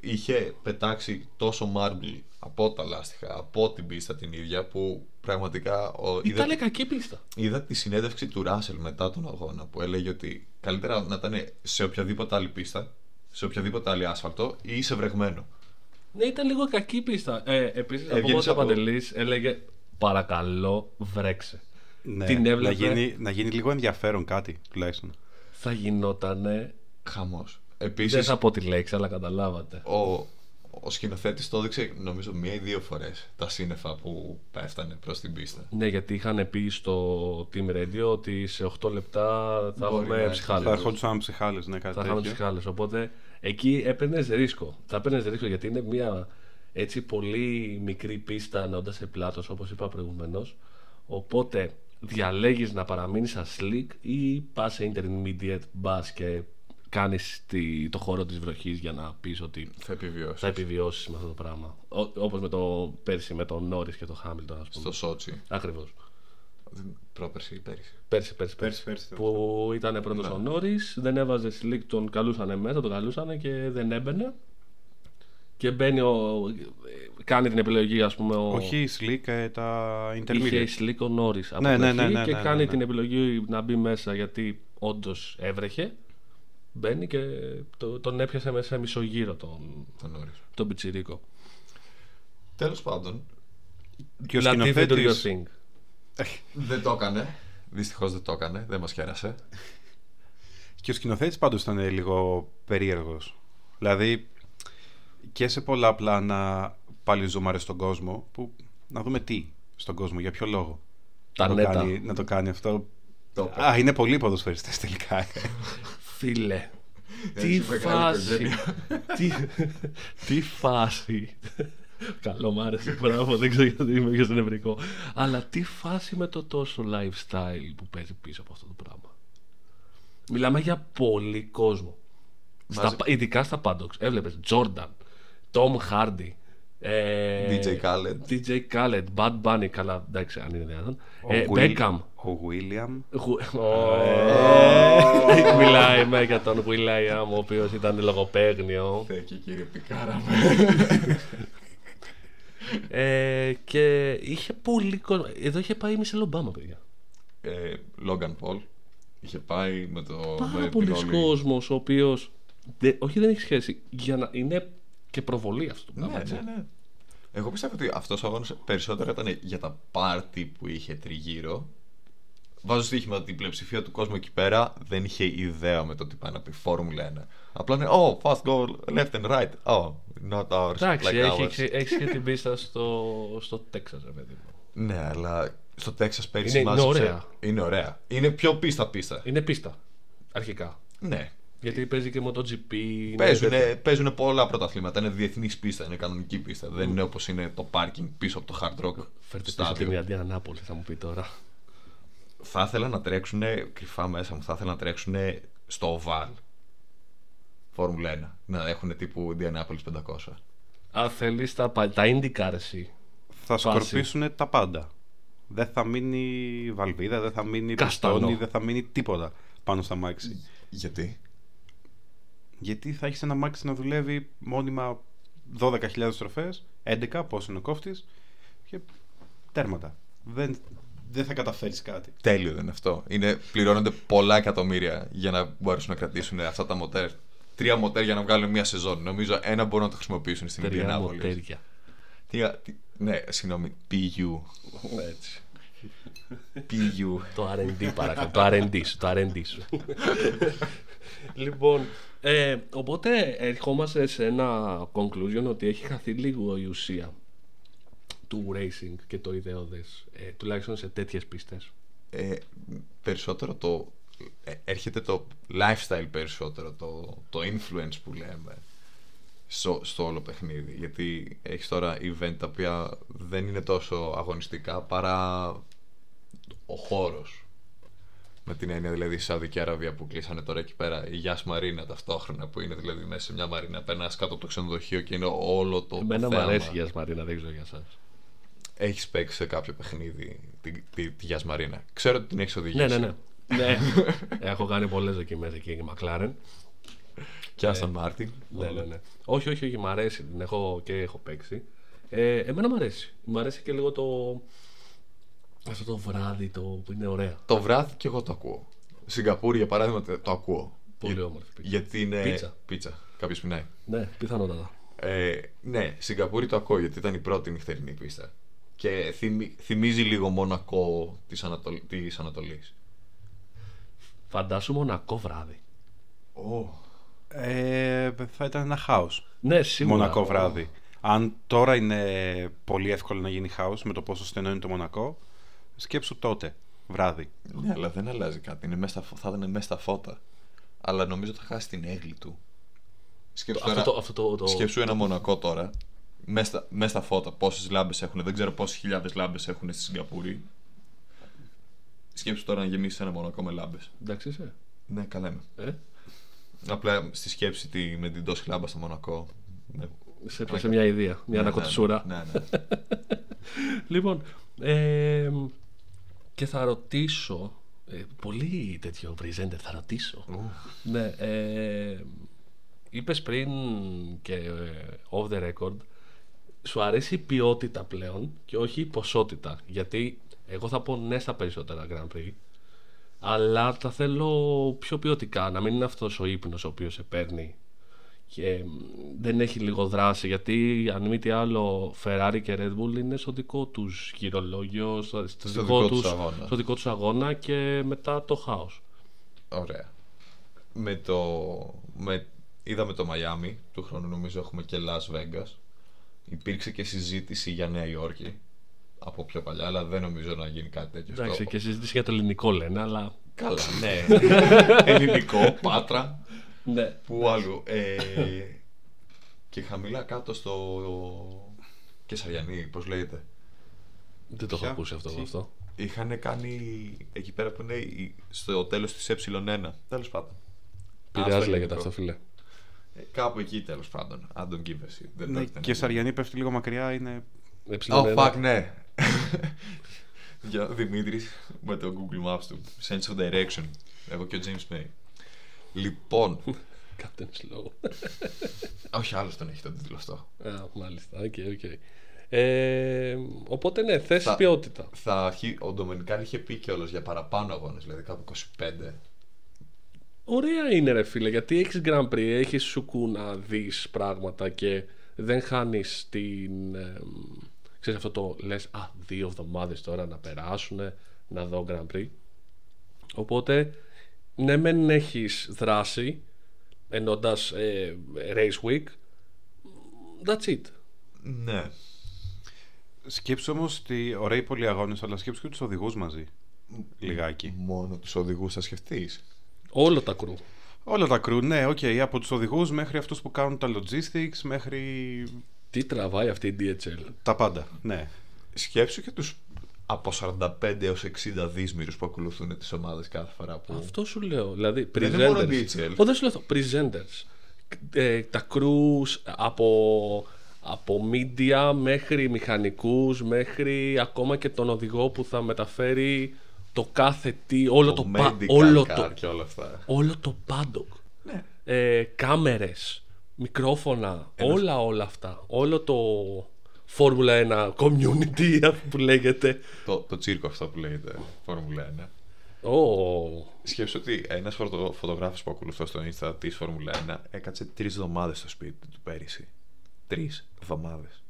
Είχε πετάξει τόσο marble από τα λάστιχα, από την πίστα την ίδια που πραγματικά ο, είδα, Ήταν κακή πίστα. είδα τη συνέντευξη του Ράσελ μετά τον αγώνα που έλεγε ότι καλύτερα να ήταν σε οποιαδήποτε άλλη πίστα, σε οποιαδήποτε άλλη άσφαλτο ή σε βρεγμένο. Ναι, ήταν λίγο κακή πίστα. Ε, Επίσης, από Έβγαινες ότι ο από- Παντελής έλεγε Παρακαλώ, βρέξε. Ναι, Την να, έβλεπε. γίνει, να γίνει λίγο ενδιαφέρον κάτι τουλάχιστον. Θα γινότανε. Χαμός. Δεν Επίσης, θα πω τη λέξη, αλλά καταλάβατε. ο, ο σκηνοθέτης το έδειξε νομίζω μία ή δύο φορές τα σύννεφα που πέφτανε προς την πίστα. Ναι, γιατί είχαν πει στο Team Radio ότι σε 8 λεπτά θα Μπορεί έχουμε να ψυχάλες. Θα ερχόντουσαν ψυχάλες, ναι, κάτι Θα είχαμε τέτοιο. ψυχάλες. Οπότε εκεί έπαιρνες ρίσκο. Θα έπαιρνες ρίσκο γιατί είναι μια έτσι πολύ μικρή πίστα ενώντα σε πλάτος, όπως είπα προηγουμένως. Οπότε διαλέγεις να παραμείνεις σαν slick ή πας σε intermediate bus και κάνεις το χώρο της βροχής για να πεις ότι Θα επιβιώσεις. θα επιβιώσεις με αυτό το πράγμα. Όπως με το πέρσι με τον Νόρι και τον Χάμιλτον, ας πούμε. Στο Σότσι. Ακριβώς. Δεν- Πρόπερση ή πέρυσι. Πέρσι, πέρσι, Πέρσι, πέρσι. που ήταν πρώτος Ναι. ο Νόρι, δεν έβαζες slick, τον καλούσαν μέσα, τον καλούσαν και δεν έμπαινε. Και μπαίνει ο. Κάνει την επιλογή, ας πούμε. Ο, Όχι η Slick, ε, τα είχε intermediate. slick ο Νόρι από Ναι, την ναι, αρχή ναι, ναι, και ναι, κάνει ναι, ναι. την επιλογή να μπει μέσα γιατί όντως έβρεχε. Μπαίνει και το, τον έπιασε μέσα σε μισό γύρο τον, Τον Νόρις. τον Πιτσιρίκο. Τέλος πάντων, Και ο Latifi, do your σκηνοθέτης, thing. δεν το έκανε. Δυστυχώς δεν το έκανε. Δεν μας χαίρασε. και ο σκηνοθέτης πάντως ήταν λίγο περίεργος. Δηλαδή και σε πολλά πλάνα πάλι ζούμαρε στον κόσμο που να δούμε τι στον κόσμο, για ποιο λόγο. Τα να, το νέτα. κάνει, να το κάνει αυτό. Το είπε. Α, είναι πολλοί ποδοσφαιριστές τελικά. ε. Φίλε, Δεν τι σου είπε καλή φάση. οικογένεια. τι, τι φάση. Καλό μ' άρεσε, μπράβο, δεν ξέρω γιατί είμαι πιο νευρικό. Αλλά τι φάση με το τόσο lifestyle που παίζει πίσω από αυτό το πράγμα. Μιλάμε για πολύ κόσμο. Στα, Μαζί- ειδικά στα Pandox. Έβλεπες Jordan, Tom Hardy, ε, DJ Khaled. DJ Khaled, Bad Bunny, καλά, εντάξει, αν είναι δυνατόν. Ο Ε, Will- Beckham. Ο William. Χου- Ω, Μιλάμε για τον Will.i.am ο οποίος ήταν λογοπαίγνιο Τέκη κύριε Πικάρα ε, και είχε πολύ κόσμο. Εδώ είχε πάει η Μισελ Ομπάμα, παιδιά. ε, Λόγκαν Πολ. Είχε πάει με το. με Πάρα την πολλοί όλη- κόσμος ο οποίος δε- όχι δεν έχει σχέση, για να είναι και προβολή αυτό το πράγμα. Ναι, έτσι. ναι, ναι. Εγώ πιστεύω ότι αυτός ο αγώνας περισσότερο ήταν για τα πάρτι που είχε τριγύρω. Βάζω στοίχημα ότι η πλειοψηφία του κόσμου εκεί πέρα δεν είχε ιδέα με το τι πάει να πει Φόρμουλα 1. Απλά είναι, oh, fast goal, left and right. Oh, not ours, Εντάξει, like έχει, ours. έχει και την πίστα στο, στο Τέξας, ρε παιδί μου. Ναι, αλλά στο Τέξας πέρυσι Είναι- είναι μάζεψε- ωραία. Είναι ωραία. Είναι πιο πίστα πίστα. Είναι πίστα, αρχικά. Ναι. Γιατί παίζει και MotoGP. είναι Παίζουν, τέτοια. παίζουν πολλά πρωταθλήματα. Είναι διεθνής πίστα, είναι κανονική πίστα. Δεν είναι όπως είναι το πάρκινγκ πίσω από το hard rock. Φέρτε πίσω στάδιο. την Αντία Νάπολη, θα μου πει τώρα. Θα ήθελα να τρέξουν κρυφά μέσα μου, θα ήθελα να τρέξουν στο Oval. Φόρμουλα 1. Να έχουν τύπου Indianapolis 500. Αν θέλεις τα, πα- τα IndyCar εσύ. Θα Φάση. σκορπίσουν τα πάντα. Δεν θα μείνει βαλβίδα, δεν θα μείνει Καστανό. πιστόνι, δεν θα μείνει τίποτα πάνω στα μάξι. Γιατί; Γιατί θα έχεις ένα μάξι να δουλεύει μόνιμα 12.000 στροφές, 11, πόσο είναι ο κόφτης, και τέρματα. Δεν, δεν θα καταφέρεις κάτι. Τέλειο δεν είναι αυτό. Είναι, πληρώνονται πολλά εκατομμύρια για να μπορέσουν να κρατήσουν αυτά τα μοτέρ. Τρία μοτέρ για να βγάλουν μία σεζόν. Νομίζω ένα μπορούν να το χρησιμοποιήσουν στην Τρία Indianapolis. μοτέρια. Τι, τι, ναι, συγγνώμη. PU. Έτσι. PU. Το RD παρακαλώ. το RD σου. Το RD σου. λοιπόν, ε, οπότε ερχόμαστε σε ένα conclusion ότι έχει χαθεί λίγο η ουσία του racing και το ιδεώδες, ε, τουλάχιστον σε τέτοιες πίστες. ε, περισσότερο το ε, έρχεται το lifestyle περισσότερο το, το influence που λέμε στο, στο όλο παιχνίδι γιατί έχεις τώρα event τα οποία δεν είναι τόσο αγωνιστικά παρά ο χώρος Με την έννοια δηλαδή η Σαουδική Αραβία που κλείσανε τώρα εκεί πέρα, η Γιάς Μαρίνα ταυτόχρονα που είναι δηλαδή μέσα σε μια μαρίνα. Περνάς κάτω από το ξενοδοχείο και είναι όλο το. Εμένα μου θέαμα. αρέσει η Γιάννη Μαρίνα, δεν ξέρω για εσάς. Έχεις παίξει σε κάποιο παιχνίδι τη, τη, τη Γιάς Μαρίνα. Ξέρω ότι την έχεις οδηγήσει. Ναι, ναι, ναι. ναι. Έχω κάνει πολλές δοκιμές εκεί η McLaren. Και Άσταν Μάρτιν. Ναι, ναι, ναι. Όχι, όχι, όχι, μ' αρέσει. Την έχω και έχω παίξει. Ε, εμένα μου αρέσει. Μ' αρέσει και λίγο το. Αυτό το βράδυ το που είναι ωραία. Το βράδυ και εγώ το ακούω. Σιγκαπούρη για παράδειγμα τε- το ακούω. Πολύ Για- όμορφη πίτσα. Γιατί είναι. Πίτσα. Πίτσα. Κάποιος πεινάει. Ναι, πιθανότατα. Ε, ναι, Σιγκαπούρη το ακούω γιατί ήταν η πρώτη νυχτερινή πίστα. Και θυμι- θυμίζει λίγο Μονακό της, Ανατολ... της Ανατολής. Φαντάσου μονακό βράδυ. Ε, θα ήταν ένα χάος. Ναι, σίγουρα. Μονακό βράδυ. Αν τώρα είναι πολύ εύκολο να γίνει χάος με το πόσο στενό είναι το Μονακό, σκέψου τότε, βράδυ. Ναι, αλλά δεν αλλάζει κάτι. Είναι μέσα στα, φω- θα ήταν μέσα στα φώτα. Αλλά νομίζω θα χάσει την έγκλη του. Σκέψου, Αυτό τώρα- το- αυτό το- το- σκέψου ένα Μονακό τώρα. Μέσα στα, μέσα στα φώτα. Πόσες λάμπες έχουν. Δεν ξέρω πόσες χιλιάδες λάμπες έχουν στη Σιγκαπούρη. Σκέψου τώρα να γεμίσεις ένα Μονακό με λάμπες. Εντάξει είσαι. Ναι, καλά είμαι. Ε; Απλά στη σκέψη τη, με την τόση λάμπα στο Μονακό. Ναι. Σε έπιασε μια ιδέα, μια Ναι, ανακοτσούρα. Ναι, ναι, ναι. Λοιπόν, ε, και θα ρωτήσω. Ε, πολύ τέτοιο presenter, θα ρωτήσω. ναι, ε, είπες πριν και ε, off the record, σου αρέσει η ποιότητα πλέον και όχι η ποσότητα. Γιατί εγώ θα πω ναι στα περισσότερα Grand Prix, αλλά τα θέλω πιο ποιοτικά, να μην είναι αυτός ο ύπνος ο οποίος σε παίρνει και μ, δεν έχει λίγο δράση γιατί αν μη τι άλλο Ferrari και Red Bull είναι στο δικό τους γυρολόγιο στο, στο Στο δικό, δικό τους τους, αγώνα. στο δικό τους αγώνα και μετά το χάος Ωραία. Με το, με, είδαμε το Μαϊάμι, του χρόνου νομίζω έχουμε και Las Vegas. Υπήρξε και συζήτηση για Νέα Υόρκη από πιο παλιά, αλλά δεν νομίζω να γίνει κάτι τέτοιο. εντάξει στο- και συζήτηση για το ελληνικό λένε αλλά Καλά, ναι. Ελληνικό, Πάτρα, ναι. πού άλλου. Ε, και χαμηλά κάτω στο Κεσαριανή, πώς λέγεται; δεν το έχω Ποια; ακούσει αυτό, Τι; αυτό. Είχαν κάνει εκεί πέρα που είναι η- στο τέλος της ε1. Τέλος πάντων. Πειραιάς Άστο λέγεται ελληνικό. αυτό φίλε Ε, Κάπου εκεί τέλος πάντων. I don't give a shit. Δεν Ναι, πρόκειται να και γίνει. Καισαριανή πέφτει λίγο μακριά, είναι. Εψιλον Oh ένα. fuck, ναι. Γεια Δημήτρης με το Google Maps του. Sense of direction. Εγώ και ο James May. Λοιπόν. Captain Slow όχι, άλλος τον έχει τον τίτλο αυτό. Α, μάλιστα, οκ, οκ ε, οπότε ναι, θέση Θα- ποιότητα Θα, αρχί- ο Ντομενικάν είχε πει κιόλας για παραπάνω αγώνες, δηλαδή κάπου 25. Ωραία είναι ρε φίλε γιατί έχεις Grand Prix, έχεις σουκού να δεις πράγματα και δεν χάνεις την... ε, ξέρεις αυτό το λες α δύο εβδομάδες τώρα να περάσουν να δω Grand Prix οπότε ναι μεν έχεις δράση εννοώντας ε, race week that's it Ναι. Σκέψου όμως ότι ωραίοι πολλοί αγώνε, αλλά σκέψου και τους οδηγούς μαζί. Λιγάκι. Μόνο τους οδηγούς θα σκεφτείς. όλο τα crew Όλα τα crew, ναι, οκ. από τους οδηγούς μέχρι αυτούς που κάνουν τα logistics, μέχρι. Τι τραβάει αυτή η DHL τα πάντα. Ναι. Σκέψου και τους από 45 έως 60 δημοσιογράφους που ακολουθούν τις ομάδες κάθε φορά που... Αυτό σου λέω. Δηλαδή, Δεν είναι μόνο presenters. DHL. Ω, δεν σου λέω αυτό. Presenters. Ε, τα crews από, από media μέχρι μηχανικούς, μέχρι ακόμα και τον οδηγό που θα μεταφέρει το κάθε τι, όλο το, πα- medical όλο car το, και όλα αυτά. όλο το paddock. Ναι. Ε, κάμερες, μικρόφωνα, όλα όλα αυτά. Όλο το Φόρμουλα 1 community αυτό που λέγεται. Το, το τσίρκο αυτό που λέγεται Φόρμουλα 1. Ω, Σκέψου ότι ένας φωτο, φωτογράφος που ακολουθώ στο Insta της Φόρμουλα 1 έκατσε τρεις εβδομάδες στο σπίτι του πέρυσι. Τρεις εβδομάδες.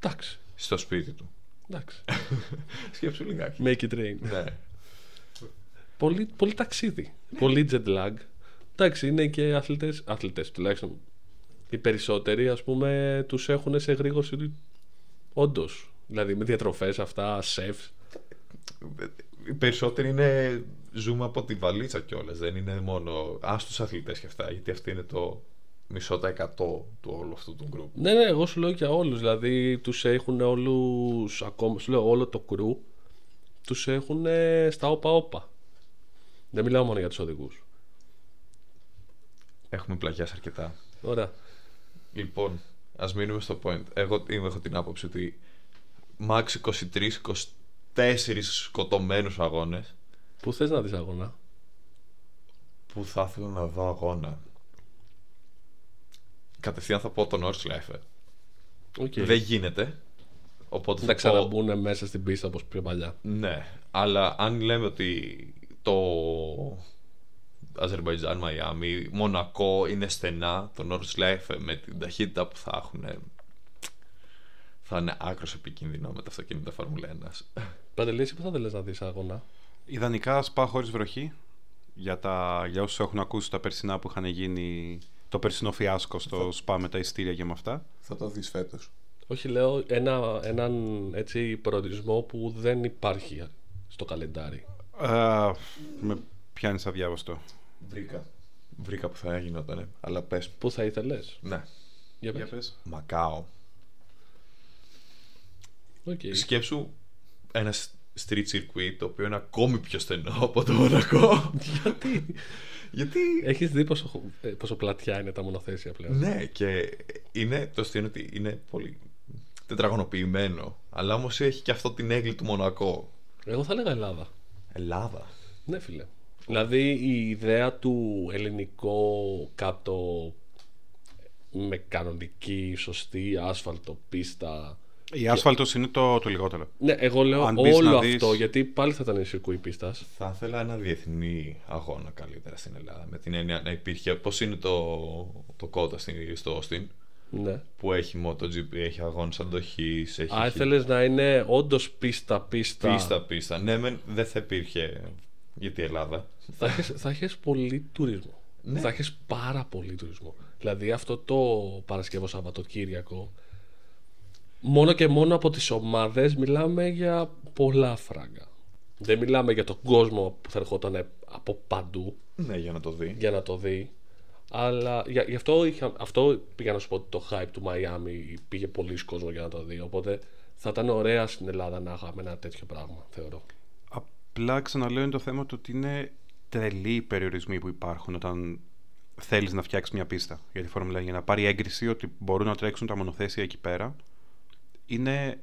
εντάξει, Στο σπίτι του. εντάξει. Σκέψου λιγάκι. Make it rain. ναι. πολύ, πολύ ταξίδι. Πολύ jet lag. Εντάξει, είναι και αθλητές, αθλητές τουλάχιστον. Οι περισσότεροι, ας πούμε, τους έχουν σε γρήγορση όντως. Δηλαδή με διατροφές αυτά, σεφς. Οι περισσότεροι είναι. Ζούμε από τη βαλίτσα κιόλας. Δεν είναι μόνο. Α τους αθλητές και αυτά. Γιατί αυτή είναι το μισό τα εκατό του όλου αυτού του γκρουπ. Ναι, ναι, εγώ σου λέω για όλους. Δηλαδή τους έχουν όλους, ακόμα, σου λέω όλο το κρου, τους έχουν στα όπα όπα. Δεν μιλάω μόνο για τους οδηγούς. Έχουμε πλαγιάσει αρκετά. Ωραία. Λοιπόν, ας μείνουμε στο point. Εγώ είμαι- έχω την άποψη ότι max 23-24 σκοτωμένους αγώνες Πού θες να δεις αγώνα; που θα ήθελα να δω αγώνα; Κατευθείαν θα πω το Nordschleife. Οκ. Δεν γίνεται. Οπότε Θα θα πω... ξαναμπούν μέσα στην πίστα όπως πιο παλιά. Ναι, αλλά αν λέμε ότι το Αζερβαϊτζάν, Μαϊάμι, Μονακό είναι στενά, το Nordschleife με την ταχύτητα που θα έχουν θα είναι άκρως επικίνδυνο με τα αυτοκίνητα Φόρμουλα 1. Παντελή, εσύ πού θα θέλεις να δεις αγώνα; Ιδανικά σπα χωρίς βροχή. Για, τα, για όσους έχουν ακούσει τα περσινά που είχαν γίνει το περσινό φιάσκο στο σπα με τα ειστήρια και με αυτά. Θα το δεις φέτος. Όχι, λέω ένα, έναν έτσι προορισμό που δεν υπάρχει στο καλεντάρι. Α, με πιάνεις αδιάβαστο. Βρήκα. Βρήκα που θα γινότανε, αλλά πες. Πού θα ήθελες; Ναι. Για Για πες. πες. Μακάο. Οκ. Σκέψου ένα street circuit το οποίο είναι ακόμη πιο στενό από το Μονακό. Γιατί; Γιατί; Έχεις δει πόσο, ε, πόσο πλατιά είναι τα μονοθέσια πλέον; Ναι, και είναι το αστείο είναι ότι είναι πολύ τετραγωνοποιημένο. Αλλά όμως έχει και αυτό την αίγλη του Μονακό. Εγώ θα έλεγα Ελλάδα. Ελλάδα. Ναι, φίλε. Δηλαδή η ιδέα του ελληνικό κάτω με κανονική, σωστή, άσφαλτο, πίστα. Η άσφαλτος είναι το, το λιγότερο. Ναι, εγώ λέω Αν μπεις όλο να αυτό δεις- γιατί πάλι θα ήταν η σιρκούι πίστας. Θα ήθελα ένα διεθνή αγώνα καλύτερα στην Ελλάδα. Με την έννοια να υπήρχε. Πώς είναι το, το κότα στην- στο Austin Ναι. που έχει MotoGP, έχει αγώνες αντοχής. Έχει Α, ήθελες να είναι όντως πίστα, πίστα. πίστα, πίστα. Ναι, μεν δεν θα υπήρχε για την Ελλάδα. Θα έχεις, θα έχεις πολύ τουρισμό. Ναι. Θα έχεις πάρα πολύ τουρισμό. Δηλαδή αυτό το Παρασκευό Σαββατοκύριακο μόνο και μόνο από τις ομάδες μιλάμε για πολλά φράγκα. Δεν μιλάμε για τον κόσμο που θα ερχόταν από παντού Ναι, για να το δει. για να το δει. Αλλά για, γι' αυτό, είχα, αυτό πήγα να σου πω ότι το hype του Μαϊάμι πήγε πολλοί κόσμο για να το δει. Οπότε θα ήταν ωραία στην Ελλάδα να είχαμε ένα τέτοιο πράγμα, θεωρώ. Απλά ξαναλέω είναι το θέμα του ότι είναι τρελοί οι περιορισμοί που υπάρχουν όταν θέλεις να φτιάξεις μια πίστα για τη Φόρμουλα 1. Για να πάρει έγκριση ότι μπορούν να τρέξουν τα μονοθέσια εκεί πέρα είναι,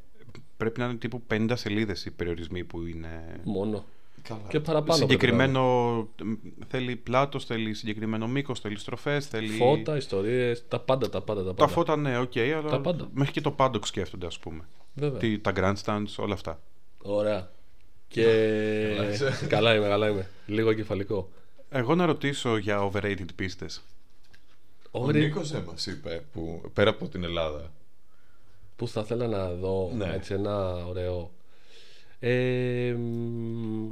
πρέπει να είναι τύπου 50 σελίδες οι περιορισμοί που είναι Μόνο. Καλά. Και παραπάνω. πρέπει να συγκεκριμένο μ, θέλει πλάτος, θέλει συγκεκριμένο μήκος, θέλει στροφές, θέλει... είναι. Φώτα, ιστορίες, τα πάντα, τα πάντα. Τα, πάντα. Τα φώτα ναι, οκ, αλλά Τα πάντα. μέχρι και το paddock σκέφτονται ας πούμε. Βέβαια. Τι, τα grandstands, όλα αυτά. Ωραία. Και. καλά είμαι, καλά είμαι. Λίγο κεφαλικό. Εγώ να ρωτήσω για overrated πίστες. Ο Ωραία. Νίκος δεν μας είπε που πέρα από την Ελλάδα Που θα ήθελα να δω Ναι. έτσι ένα ωραίο. Ε, μ,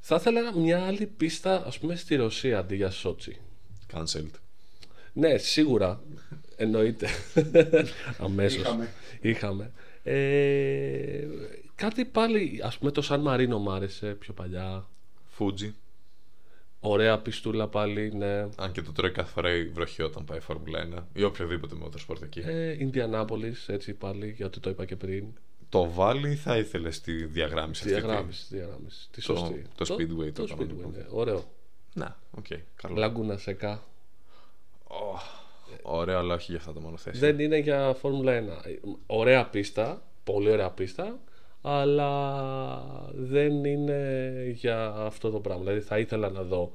θα ήθελα μια άλλη πίστα, ας πούμε, στη Ρωσία αντί για Σότσι. cancelled. Ναι, σίγουρα. Εννοείται. Αμέσως. Είχαμε. Είχαμε. Ε, κάτι πάλι, ας πούμε το Σαν Μαρίνο μου άρεσε πιο παλιά. Fuji. Ωραία πιστούλα πάλι, ναι. Αν και το τρώει κάθε φορά η βροχή όταν πάει η Φόρμουλα 1 ή οποιοδήποτε motorsport εκεί. Ε, Ινδιανάπολης, έτσι πάλι, γιατί το είπα και πριν. Το βάλει ή θα ήθελες στη διαγράμμιση Τη αυτή. τη- διαγράμμιση, τη διαγράμμιση. Τη Το- σωστή. το Speedway το το κανονικό. Speedway, ναι. Ωραίο. Να, οκ. Καλό. Laguna Seca. Ω, Ωραίο, αλλά όχι για αυτά τα μονοθέσια. Δεν είναι για Φόρμουλα 1. Ωραία πίστα, πολύ ωραία πίστα, αλλά δεν είναι για αυτό το πράγμα. Δηλαδή θα ήθελα να δω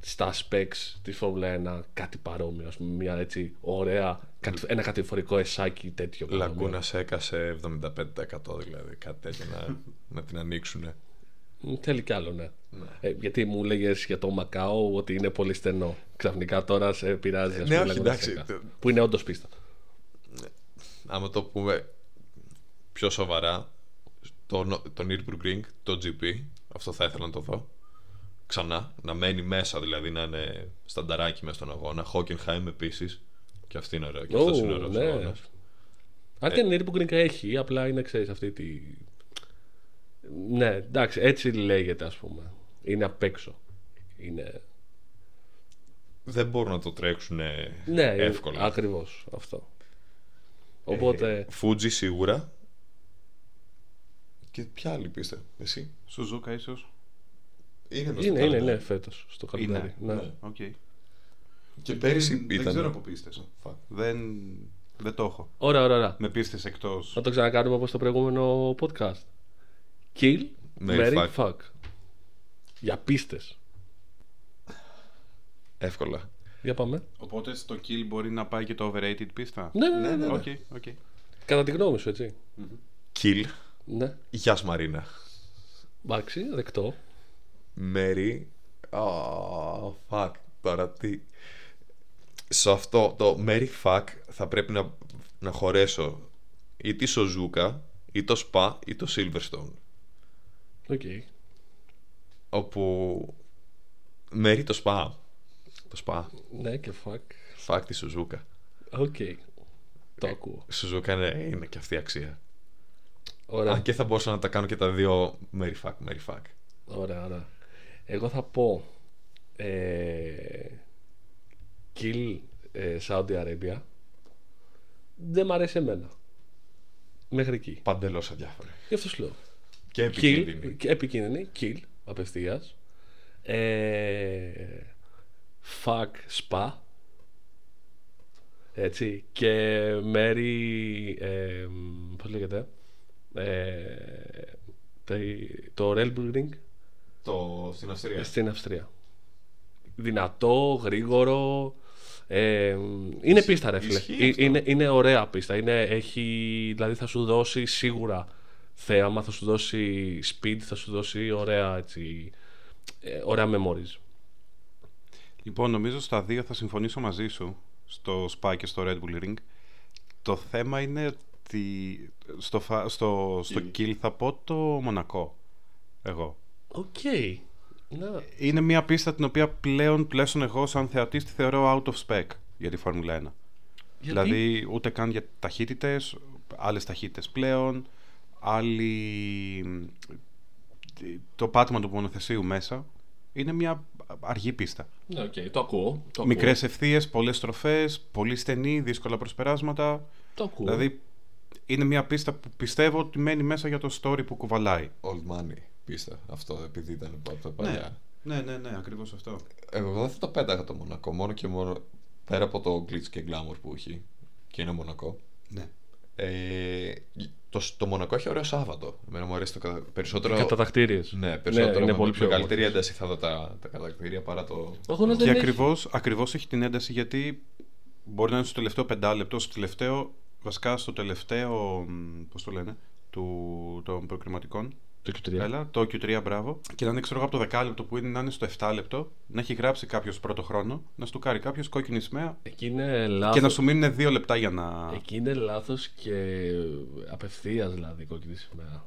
στα specs της Φόρμουλα 1 κάτι παρόμοιο, ας πούμε, μια έτσι ωραία, κατη- ένα κατηφορικό εσάκι τέτοιο. παρόμοιο. Laguna Seca σε 75% δηλαδή. Κάτι τέτοιο να, να την ανοίξουν. Μ, Θέλει κι άλλο, ναι. Ε, γιατί μου έλεγε για το Μακάο ότι είναι πολύ στενό. Ξαφνικά τώρα σε πειράζει. ας ναι, πούμε, όχι, Laguna εντάξει, Seca, τε- Που είναι όντως πίστα. Άμα το πούμε πιο σοβαρά, το, νο- το Nürburgring, το GP, αυτό θα ήθελα να το δω. Ξανά, να μένει μέσα δηλαδή, να είναι στανταράκι μέσα στον αγώνα. Hockenheim επίσης. Και αυτή είναι ωραία. Και αυτός Ω, είναι ωραίος ναι. αγώνας. Αν και είναι που έχει, απλά είναι, ξέρεις αυτή τη. Ναι, εντάξει, έτσι λέγεται, ας πούμε. Είναι απ' έξω. Είναι. Δεν μπορούν να το τρέξουν Ναι, εύκολα. Ακριβώς αυτό. Οπότε. Ε, Fuji σίγουρα. Και ποια άλλη πίστα, εσύ; Suzuka ίσως. Είναι, μες στο Είναι, είναι, καλεντάρι. ναι, φέτος στο καλοκαίρι. Ναι. ναι. Οκ. Και πέρυσι δεν, ήταν. δεν ξέρω από πίστες. Fuck. Δεν, δεν το έχω. Ωραία, ωραία, ωραία. Με πίστες εκτός. Να το ξανακάνουμε όπως το προηγούμενο podcast. Kill, Marry, marry, fuck. fuck. Για πίστες. Εύκολα. Για πάμε. Οπότε στο kill μπορεί να πάει και το overrated πίστα; Ναι, ναι, ναι. Ναι, ναι. ναι. Οκ, οκ. Κατά τη γνώμη σου, έτσι. Kill. Ναι. Γεια σου, Μαρίνα. Εντάξει, δεκτό. Marry. Oh, fuck. Τώρα τι. Σε αυτό το Marry Fuck θα πρέπει να, να χωρέσω ή τη Suzuka ή το Spa ή το Silverstone. Οκ. Οπότε marry το Spa. Το Spa. Ναι, και fuck. Fuck τη Suzuka. Οκ. Το ακούω. Suzuka είναι, είναι και αυτή η αξία. Ωραία. Αν και θα μπορούσα να τα κάνω και τα δύο Mary Fuck, Mary Fuck. Ωραία, ωραία. Εγώ θα πω ε, Kill ε, Saudi Arabia. Δεν μ' αρέσει εμένα. Μέχρι εκεί. Παντελώς αδιάφορη. Γι' αυτός σου λέω. Και Kill, επικίνδυνη. και επικίνδυνη. Kill, απευθείας. Ε, fuck, spa. Έτσι. Και Mary, ε, πώς λέγεται, ε, το Ring Το στην Αυστρία. στην Αυστρία. Δυνατό, γρήγορο. Ε, είναι πίστα, ρε φίλε. ισχύει Ε, αυτό. Είναι, είναι ωραία πίστα. Είναι, έχει, δηλαδή θα σου δώσει σίγουρα θέαμα, θα σου δώσει speed, θα σου δώσει ωραία, έτσι, ε, ωραία memories. Λοιπόν, νομίζω στα δύο θα συμφωνήσω μαζί σου, στο Spa και στο Red Bull Ring. Το θέμα είναι ότι στο, φα- στο, στο Kill θα πω το Μονακό. Εγώ. Οκ. Να. Είναι μια πίστα την οποία πλέον, τουλάχιστον εγώ σαν θεατής, τη θεωρώ out of spec για τη Φόρμουλα 1. Γιατί; Δηλαδή ούτε καν για ταχύτητες, άλλες ταχύτητες πλέον, άλλη... το πάτημα του μονοθεσίου μέσα. Είναι μια αργή πίστα. Ναι, οκ, το ακούω. Το Μικρές ευθείες, πολλές στροφές, πολύ στενή, δύσκολα προσπεράσματα. Ακούω. Το ακούω. Δηλαδή είναι μια πίστα που πιστεύω ότι μένει μέσα για το story που κουβαλάει. Old money, πίστα. Αυτό επειδή ήταν από τα παλιά. Ναι, ναι, ναι, ακριβώς αυτό. Εγώ δεν θα το πέταγα το Μονακό. Μόνο και μόνο πέρα από το glitz και glamour που έχει. Και είναι Μονακό. Ναι. Ε, το, το Μονακό έχει ωραίο Σάββατο. Εμένα μου αρέσει το κατα... περισσότερο. Κατατακτήριες. Ναι, περισσότερο. είναι με πολύ πιο μεγαλύτερη όμορφες. ένταση θα δω τα, τα κατακτήρια παρά το. Εγώ δεν Και έχει. ακριβώς, ακριβώς έχει την ένταση γιατί μπορεί να είναι στο τελευταίο πεντάλεπτο, στο τελευταίο, βασικά στο τελευταίο, μ, πώς το λένε, του, των προκριματικών. Το Q3. Έλα, το Q3, μπράβο. Και να είναι, ξέρω εγώ, από το δεκάλεπτο που είναι να είναι στο 7 λεπτό, να έχει γράψει κάποιος πρώτο χρόνο, να σου κάνει κάποιος κόκκινη σημαία Εκεί είναι λάθος. και να σου μείνουν δύο λεπτά για να. Εκεί είναι λάθος και απευθείας δηλαδή η κόκκινη σημαία.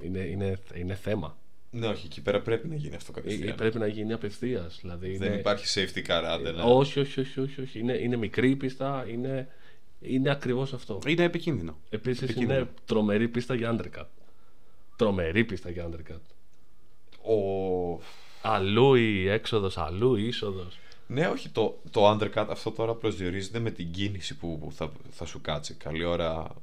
Είναι, είναι, είναι θέμα. Ναι, όχι, εκεί πέρα πρέπει να γίνει αυτό Ε, κατευθείαν. Πρέπει να γίνει απευθείας. Δηλαδή Δεν είναι... υπάρχει safety car άντε να. Όχι, όχι, όχι, όχι, όχι. Είναι, είναι μικρή η πίστα, είναι, είναι ακριβώς αυτό. Είναι επικίνδυνο. Επίσης επικίνδυνο. είναι τρομερή πίστα για undercut. Τρομερή πίστα για undercut. Ο... Αλλού η έξοδος, αλλού η είσοδος. Ναι, όχι, το, το undercut αυτό τώρα προσδιορίζεται με την κίνηση που, που θα, θα σου κάτσει. Καλή ώρα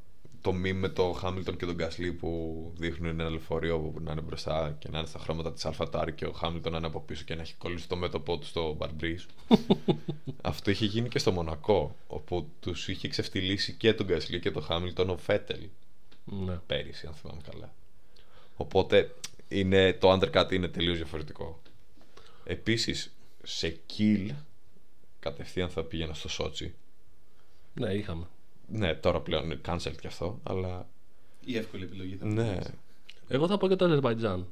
το meme με το Hamilton και τον Gasly που δείχνουν ένα λεωφορείο που να είναι μπροστά και να είναι στα χρώματα της AlphaTauri και ο Hamilton να είναι από πίσω και να έχει κολλήσει το μέτωπό του στο Barbriz. αυτό είχε γίνει και στο Μονακό, όπου τους είχε ξεφτυλίσει και τον Gasly και τον Hamilton ο Φέτελ Ναι. πέρυσι, αν θυμάμαι καλά. Οπότε είναι, το undercut είναι τελείως διαφορετικό. Επίσης, σε kill κατευθείαν θα πήγαινα στο Σότσι. ναι, είχαμε. Ναι, τώρα πλέον είναι cancelled κι αυτό, αλλά Η εύκολη επιλογή θα ναι. Εγώ θα πω και το Αζερβαϊτζάν.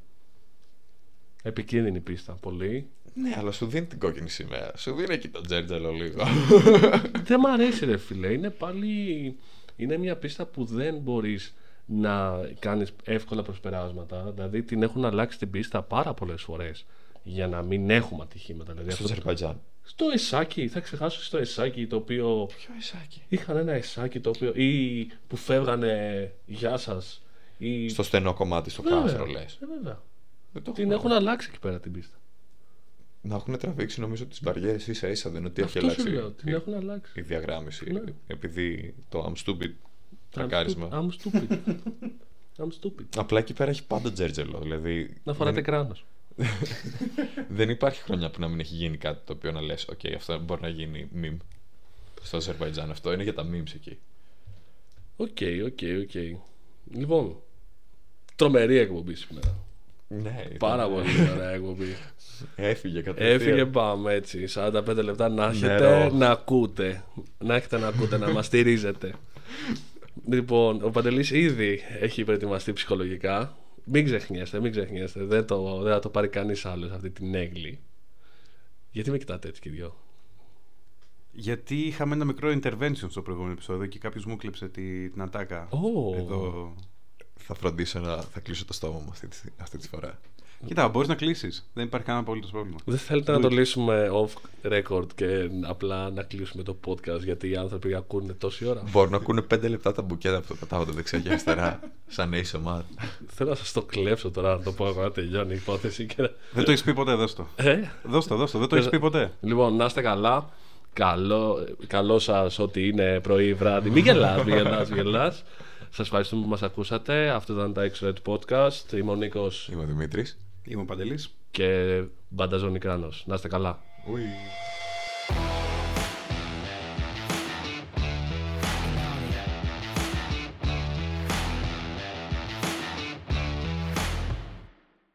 Επικίνδυνη πίστα, πολύ. Ναι, αλλά σου δίνει την κόκκινη σημαία. Σου δίνει εκεί το τζέρτζελο λίγο. δεν μ' αρέσει ρε φίλε. Είναι πάλι... Είναι μια πίστα που δεν μπορείς να κάνεις εύκολα προσπεράσματα. Δηλαδή την έχουν αλλάξει την πίστα πάρα πολλές φορές για να μην έχουμε ατυχήματα. Δηλαδή, Στο αυτό- Αζερβαϊτζάν. Στο εσάκι, θα ξεχάσω στο εσάκι το οποίο Ποιο ισάκι. είχαν ένα εσάκι το οποίο ή που φεύγανε γεια σας ή... Στο στενό κομμάτι, στο Βέβαια, κάστρο λες. ε, βέβαια. Δεν το Την έχω. έχουν αλλάξει εκεί πέρα την πίστα. Να έχουν τραβήξει νομίζω τις μπαριέρες ίσα ίσα. Δεν είναι ότι έχει Αυτό σου αλλάξει λέω, την η, έχουν αλλάξει. η διαγράμμιση. Ναι. Επειδή το I'm stupid I'm τρακάρισμα. stu- I'm stupid. I'm stupid. Απλά εκεί πέρα έχει πάντα τζέρτζελο. Δηλαδή. Να φοράτε δεν- κράνος. Δεν υπάρχει χρονιά που να μην έχει γίνει κάτι το οποίο να λες «Οκ, αυτό μπορεί να γίνει meme». Στο Αζερβαϊτζάν αυτό είναι για τα memes εκεί. Οκ, οκ, οκ. Λοιπόν, τρομερή εκπομπή σήμερα. Ναι, ήταν- Πάρα πολύ ωραία εκπομπή. Έφυγε κατευθείαν. Έφυγε πάμε έτσι. 45 λεπτά να έχετε Νερό. να ακούτε. Να έχετε να ακούτε, να μας στηρίζετε. λοιπόν, ο Παντελής ήδη έχει προετοιμαστεί ψυχολογικά. Μην ξεχνιέστε, μην ξεχνιέστε. Δεν, το, δεν θα το πάρει κανείς άλλος αυτή την έγκλη. Γιατί με κοιτάτε έτσι και οι δυο. Γιατί είχαμε ένα μικρό intervention στο προηγούμενο επεισόδιο και κάποιος μου κλέψε τη, την ατάκα. Ω. Εδώ. Θα φροντίσω να θα κλείσω το στόμα μου αυτή τη, αυτή τη φορά. Κοίτα, μπορείς να κλείσεις. Δεν υπάρχει κανένα απολύτω πρόβλημα. Δεν θέλετε να το λύσουμε off record και απλά να κλείσουμε το podcast γιατί οι άνθρωποι ακούνε τόση ώρα; Μπορούν να ακούνε 5 λεπτά τα μπουκέτα που πετάγονται δεξιά και αριστερά. σαν ASMR. Θέλω να σας το κλέψω τώρα να το πω εγώ να τελειώνει η υπόθεση και να... Δεν το έχεις πει ποτέ, δώσ' το. Ε, Δώσ' το, δώσ' το. Δεν το έχεις πει ποτέ. Λοιπόν, να είστε καλά. Καλό, καλό σας ότι είναι πρωί ή βράδυ. Μην γελάς, μην γελάς, μην γελάς. Σας ευχαριστούμε που μας ακούσατε. Αυτό ήταν τα X-Red Podcast. Είμαι ο Νίκος Είμαι ο Δημήτρης. Είμαι ο Παντελής. Και Μπανταζόνι Κράνος. Να είστε καλά.